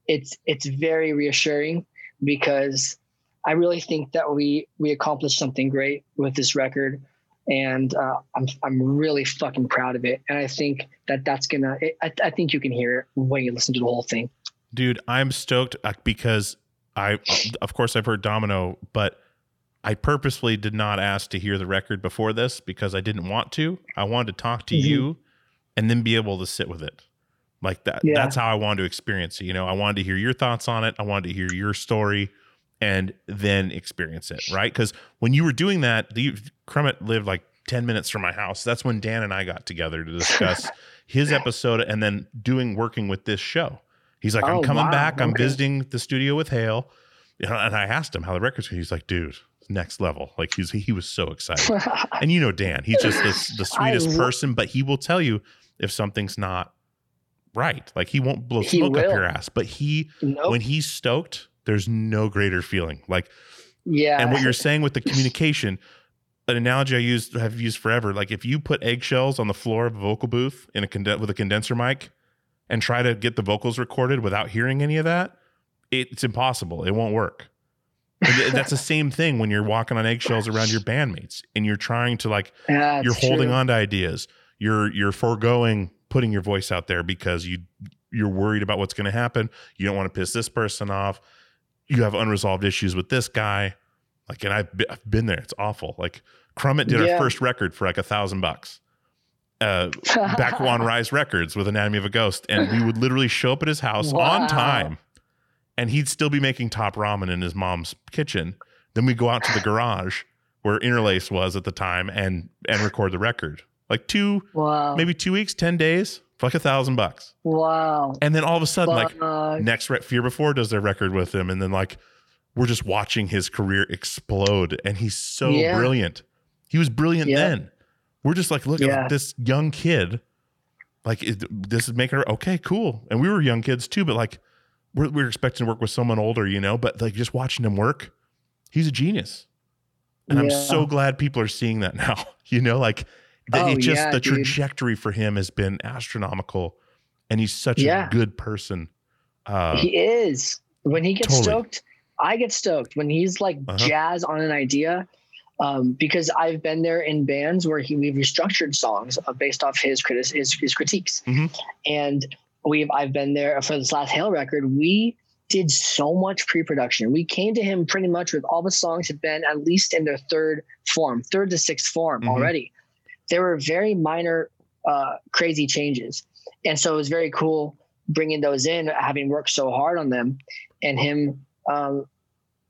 it's it's very reassuring because I really think that we we accomplished something great with this record, and uh, I'm I'm really fucking proud of it. And I think that that's gonna. It, I, I think you can hear it when you listen to the whole thing. dude i'm stoked uh, because i of course i've heard domino but i purposefully did not ask to hear the record before this because i didn't want to. I wanted to talk to Mhm. you and then be able to sit with it. Like that Yeah. that's how i wanted to experience it you know? I wanted to hear your thoughts on it. I wanted to hear your story and then experience it right? Because when you were doing that the Crummett lived like 10 minutes from my house. That's when dan and i got together to discuss [laughs] his episode and then doing working with this show He's like, I'm Oh, coming wow. back. I'm visiting the studio with Hail. And I asked him how the record's. He's like, dude, next level. Like he's he was so excited. [laughs] and you know Dan, he's just the, the sweetest lo- person, but he will tell you if something's not right. Like he won't blow He smoke up your ass, but he nope. when he's stoked, there's no greater feeling. Like yeah. and what you're [laughs] saying with the communication, an analogy I used have used forever. Like if you put eggshells on the floor of a vocal booth in a conden- with a condenser mic and try to get the vocals recorded without hearing any of that, it's impossible. It won't work. And that's the same thing when you're walking on eggshells around your bandmates and you're trying to like Yeah, you're holding true. on to ideas. You're you're foregoing putting your voice out there because you you're worried about what's going to happen. You don't want to piss this person off. You have unresolved issues with this guy. Like, and I've been, I've been there. It's awful. Like, Crummett did Yeah. our first record for like a thousand bucks. Uh, back on Rise Records with Anatomy of a Ghost, and we would literally show up at his house Wow. on time, and he'd still be making top ramen in his mom's kitchen. Then we'd go out to the garage where Interlace was at the time and and record the record. Like two, Wow. maybe two weeks, ten days for like a thousand bucks. Wow. And then all of a sudden, like next re- Fear Before does their record with him, and then like we're just watching his career explode, and he's so Yeah. brilliant. He was brilliant Yeah. then. We're just like, look Yeah. at this young kid. Like it, this is making her okay, cool. And we were young kids too, but like we're we're expecting to work with someone older, you know. But like just watching him work, he's a genius. And I'm so glad people are seeing that [laughs] now. You know, like that Oh, it just yeah, the dude. trajectory for him has been astronomical, and he's such Yeah. a good person. Uh, he is. When he gets totally. stoked, I get stoked. When he's like Uh-huh. jazz on an idea, um, because I've been there in bands where he we've restructured songs based off his critis- his, his critiques, Mhm. and we've I've been there for this last Hail record. We did so much pre-production. We came to him pretty much with all the songs had been at least in their third form, third to sixth form Mhm. already. There were very minor, uh, crazy changes, and so it was very cool bringing those in, having worked so hard on them, and him um,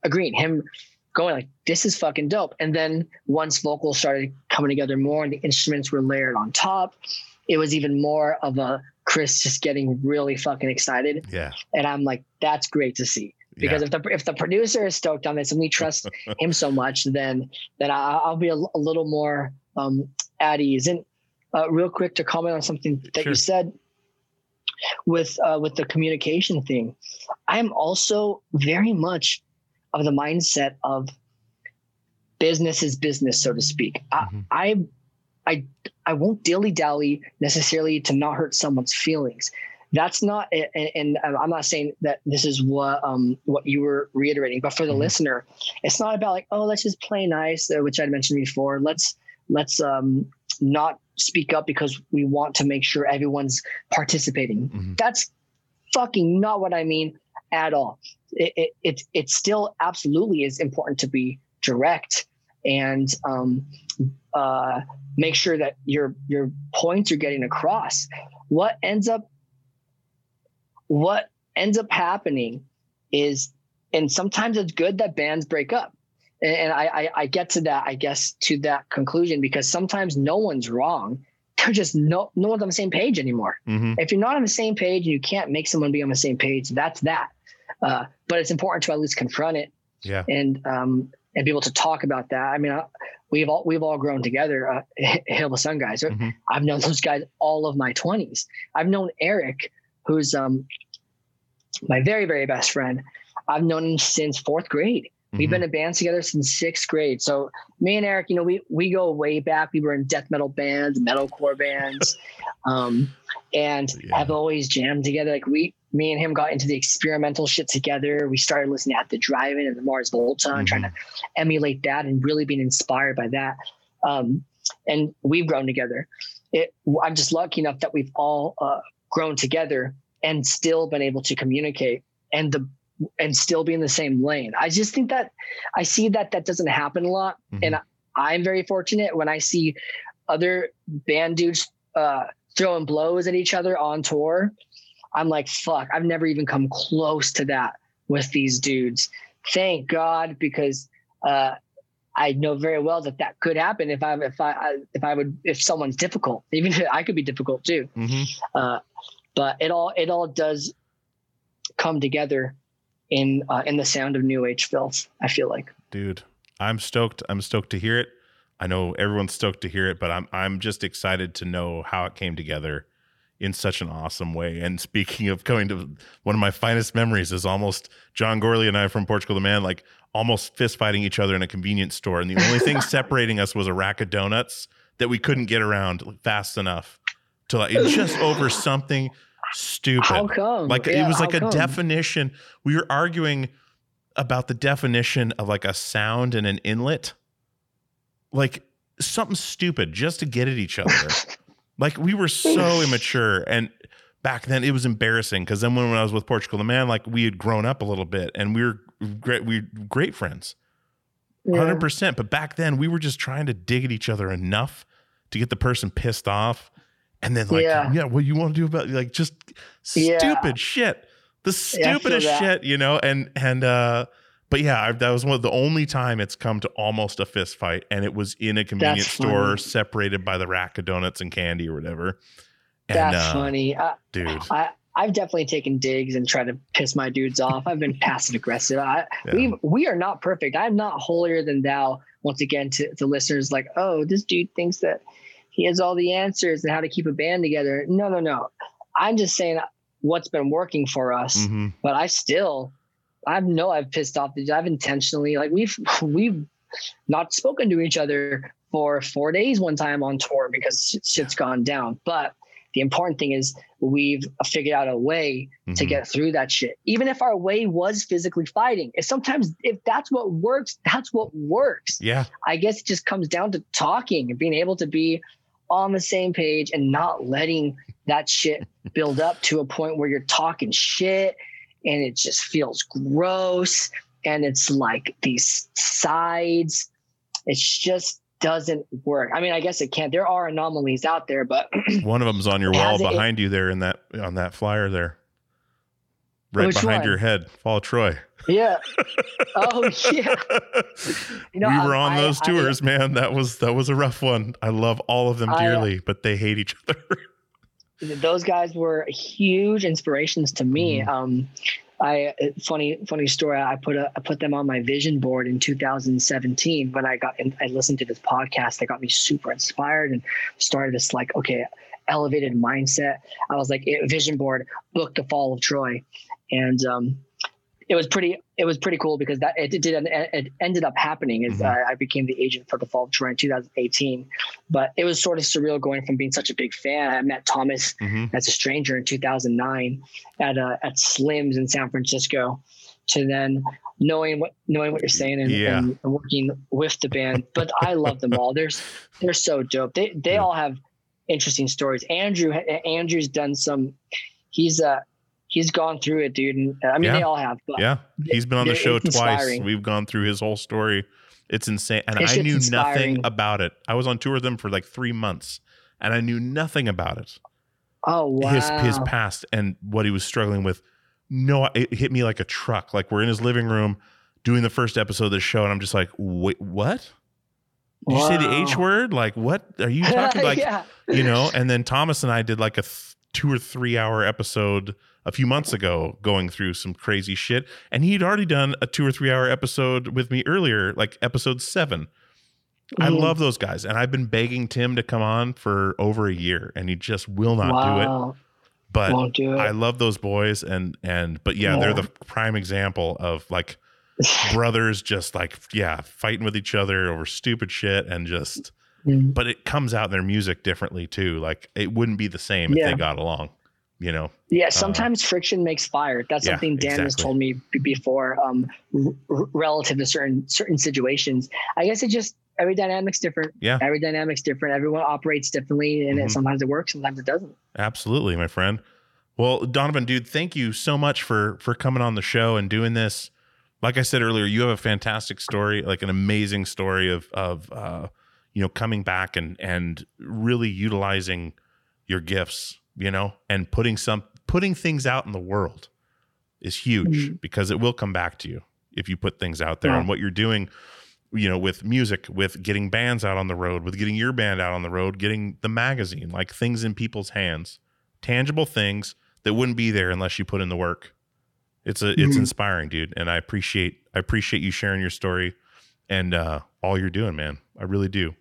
agreeing, him going like, "This is fucking dope." And then once vocals started coming together more, and the instruments were layered on top, it was even more of a Chris just getting really fucking excited. yeah, And I'm like, "That's great to see." Because yeah. if the if the producer is stoked on this and we trust [laughs] him so much, then then I, I'll be a, a little more um, at ease. And uh, real quick to comment on something that Sure. you said with uh, with the communication thing, I am also very much of the mindset of business is business, so to speak. Mhm. I, I I I won't dilly dally necessarily to not hurt someone's feelings. That's not, and, and I'm not saying that this is what um what you were reiterating, but for the Mhm. listener, it's not about like oh let's just play nice, uh, which I mentioned before. Let's let's um not speak up because we want to make sure everyone's participating. Mhm. That's fucking not what I mean at all. It it it, it still absolutely is important to be direct and um uh make sure that your your points are getting across. What ends up what ends up happening is and sometimes it's good that bands break up. And, and I, I I get to that, I guess, to that conclusion because sometimes no one's wrong. They're just no no one's on the same page anymore. Mhm. If you're not on the same page and you can't make someone be on the same page, that's that. Uh, but it's important to at least confront it yeah, and um, and be able to talk about that. I mean, uh, we've all we've all grown together. Uh, Hail the Sun guys. Mhm. I've known those guys all of my twenties. I've known Eric, who's um my very very best friend. I've known him since fourth grade. We've Mhm. been in bands together since sixth grade. So me and Eric, you know, we we go way back. We were in death metal bands, metalcore bands, [laughs] um, and Yeah. have always jammed together. Like we, me and him got into the experimental shit together. We started listening at the drive-in and the Mars Volta and trying to emulate that and really being inspired by that. Um, and we've grown together. It, I'm just lucky enough that we've all uh, grown together and still been able to communicate and the and still be in the same lane. I just think that I see that that doesn't happen a lot, Mhm. and I, I'm very fortunate when I see other band dudes uh, throwing blows at each other on tour. I'm like, fuck, I've never even come close to that with these dudes. Thank God, because uh, I know very well that that could happen if I if I if I would if someone's difficult, [laughs] even if I could be difficult too. Mhm. Uh, but it all it all does come together in uh, in the sound of new age filth. I feel like. dude i'm stoked i'm stoked to hear it i know everyone's stoked to hear it but i'm i'm just excited to know how it came together in such an awesome way and speaking of going to one of my finest memories is almost john Gourley and i from portugal the man like almost fist fighting each other in a convenience store and the only thing [laughs] separating us was a rack of donuts that we couldn't get around fast enough to like just over [laughs] something stupid How come? like Yeah, it was like a come? definition. We were arguing about the definition of like a sound and an inlet, like something stupid just to get at each other. [laughs] like we were so immature and back then it was embarrassing because then when, when I was with Portugal the man, like we had grown up a little bit and we were great we were great friends. Yeah. Hundred percent. But back then we were just trying to dig at each other enough to get the person pissed off. And then like, yeah, Yeah. what you want to do about like just Yeah. stupid shit. The Yeah, I feel stupidest shit, you know, and and uh but yeah, I, that was one of the only time it's come to almost a fist fight, and it was in a convenience store, separated by the rack of donuts and candy or whatever. And, That's uh, funny. I, dude. I I've definitely taken digs and tried to piss my dudes off. I've been passive aggressive. I, Yeah. We we are not perfect. I'm not holier than thou. Once again, to, to listeners, like, oh, this dude thinks that he has all the answers and how to keep a band together. No, no, no. I'm just saying what's been working for us. mhm. But I still, I know I've pissed off the. I've intentionally like we've [laughs] we've not spoken to each other for four days one time on tour because shit's gone down. But the important thing is we've figured out a way to Mhm. get through that shit. Even if our way was physically fighting, if sometimes if that's what works, that's what works. Yeah. I guess it just comes down to talking and being able to be on the same page and not letting that shit build up to a point where you're talking shit and it just feels gross and it's like these sides. It just doesn't work. I mean, I guess it can't. There are anomalies out there, but [clears throat] One of them's on your wall behind you there in that on that flyer there. Right behind one? your head. Fall Troy. yeah. [laughs] Oh yeah. You know, we were on I- those I- tours, man. That was that was a rough one. I love all of them I, uh, dearly, but they hate each other. [laughs] those guys were huge inspirations to me. Mhm. Um, I funny funny story. I put a I put them on my vision board in 2017 when I got in, I listened to this podcast that got me super inspired and started this like okay elevated mindset. I was like eh, vision board book the fall of Troy, and um, it was pretty it was pretty cool because that it did it ended up happening. Is Mhm. I, I became the agent for the fall of Troy in 2018, but it was sort of surreal going from being such a big fan. I met Thomas Mhm. as a stranger in 2009 at uh, at Slim's in San Francisco, to then knowing what knowing what you're saying and, Yeah. and working with the band. But I love them all. They're they're so dope. They they Yeah. all have interesting stories. Andrew Andrew's done some. He's uh he's gone through it, dude. And I mean Yeah. they all have. Yeah, he's been on the show twice. inspiring. We've gone through his whole story. It's insane, and It's I knew nothing about it. I was on tour with them for like three months, and I knew nothing about it. Oh wow. His his past and what he was struggling with. No, it hit me like a truck. Like we're in his living room doing the first episode of the show, and I'm just like, wait, what? Did you say the H word? Like, what are you talking [laughs] like? yeah. you know and then thomas and i did like a th- two or three hour episode a few months ago going through some crazy shit and he'd already done a two or three hour episode with me earlier like episode seven i Mhm. love those guys and i've been begging tim to come on for over a year and he just will not do it but do it. i love those boys and and but yeah, they're the prime example of like [laughs] brothers just like yeah fighting with each other over stupid shit and just Mm. but it comes out in their music differently too. Like it wouldn't be the same if they got along, you know? Yeah, sometimes friction makes fire. That's Uh, yeah, something Dan has told me b- before. Um, r- relative to certain certain situations, I guess it just every dynamic's different. Yeah. every dynamic's different. Everyone operates differently, and Mhm. it, sometimes it works, sometimes it doesn't. Absolutely, my friend. Well, Donovan, dude, thank you so much for for coming on the show and doing this. Like I said earlier, you have a fantastic story, like an amazing story of of uh, you know coming back and and really utilizing your gifts, you know, and putting some putting things out in the world is huge Mhm. because it will come back to you if you put things out there Yeah. and what you're doing you know with music with getting bands out on the road with getting your band out on the road getting the magazine like things in people's hands tangible things that wouldn't be there unless you put in the work it's a it's Mhm. inspiring dude and i appreciate i appreciate you sharing your story and uh all you're doing man i really do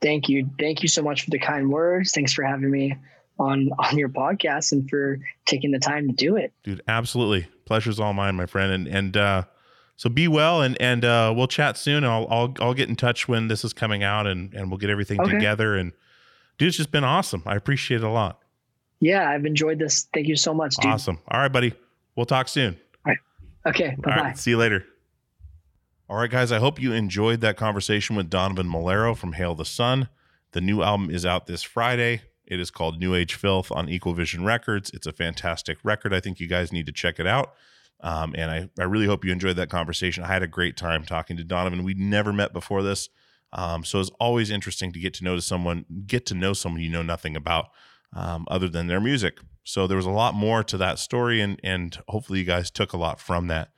Thank you, thank you so much for the kind words. Thanks for having me on on your podcast and for taking the time to do it. dude absolutely pleasure's all mine my friend and and uh so be well and and uh we'll chat soon i'll i'll, I'll get in touch when this is coming out and and we'll get everything Okay. together and dude it's just been awesome i appreciate it a lot Yeah, I've enjoyed this. Thank you so much, dude. awesome all right buddy we'll talk soon All right. Okay. Bye-bye. right. See you later. All right, guys. I hope you enjoyed that conversation with Donovan Melero from Hail the Sun. The new album is out this Friday. It is called New Age Filth on Equal Vision Records. It's a fantastic record. I think you guys need to check it out. Um, and I, I really hope you enjoyed that conversation. I had a great time talking to Donovan. We'd never met before this. Um, so it's always interesting to get to know someone, get to know someone you know nothing about um, other than their music. So there was a lot more to that story, and and hopefully you guys took a lot from that.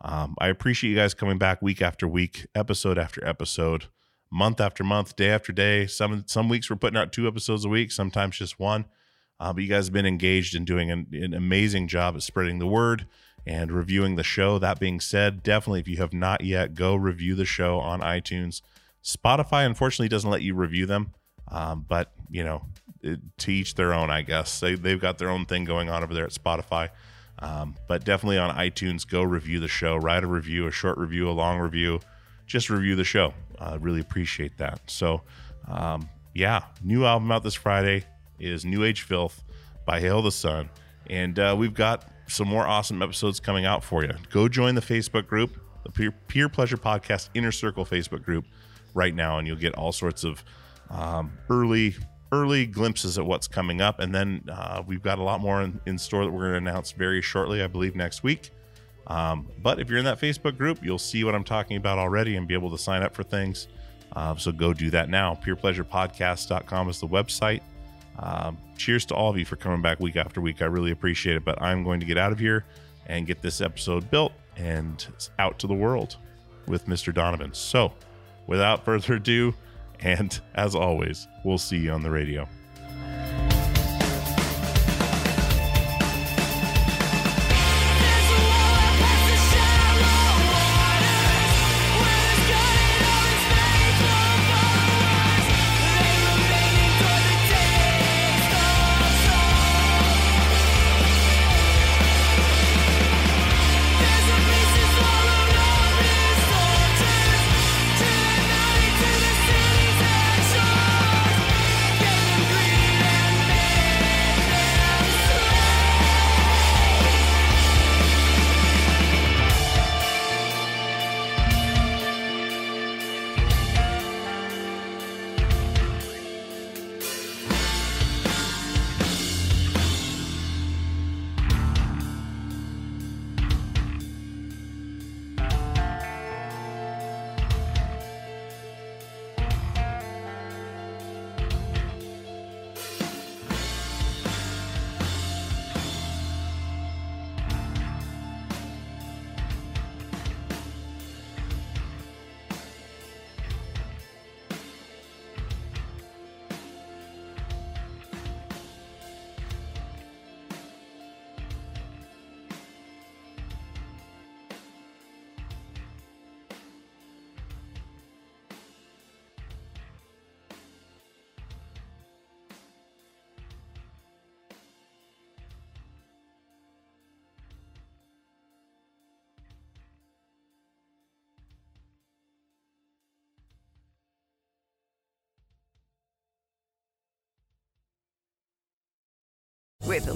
Um, I appreciate you guys coming back week after week, episode after episode, month after month, day after day. Some some weeks we're putting out two episodes a week, sometimes just one. Uh, but you guys have been engaged in doing an, an amazing job at spreading the word and reviewing the show. That being said, definitely if you have not yet, go review the show on iTunes. Spotify unfortunately doesn't let you review them, um, but you know, it, to each their own, I guess. They they've got their own thing going on over there at Spotify. Um, but definitely on iTunes, go review the show. Write a review, a short review, a long review. Just review the show. I really appreciate that. So, um, yeah, new album out this Friday is New Age Filth by Hail the Sun. And uh, we've got some more awesome episodes coming out for you. Go join the Facebook group, the Peer, Peer Pleasure Podcast Inner Circle Facebook group right now, and you'll get all sorts of um, early early glimpses at what's coming up. And then uh, we've got a lot more in, in store that we're going to announce very shortly, I believe next week. Um, but if you're in that Facebook group, you'll see what I'm talking about already and be able to sign up for things. Uh, so go do that now. PeerPleasurePodcast.com is the website. Um, cheers to all of you for coming back week after week. I really appreciate it. But I'm going to get out of here and get this episode built and out to the world with Mr. Donovan. So without [laughs] further ado, and as always, we'll see you on the radio.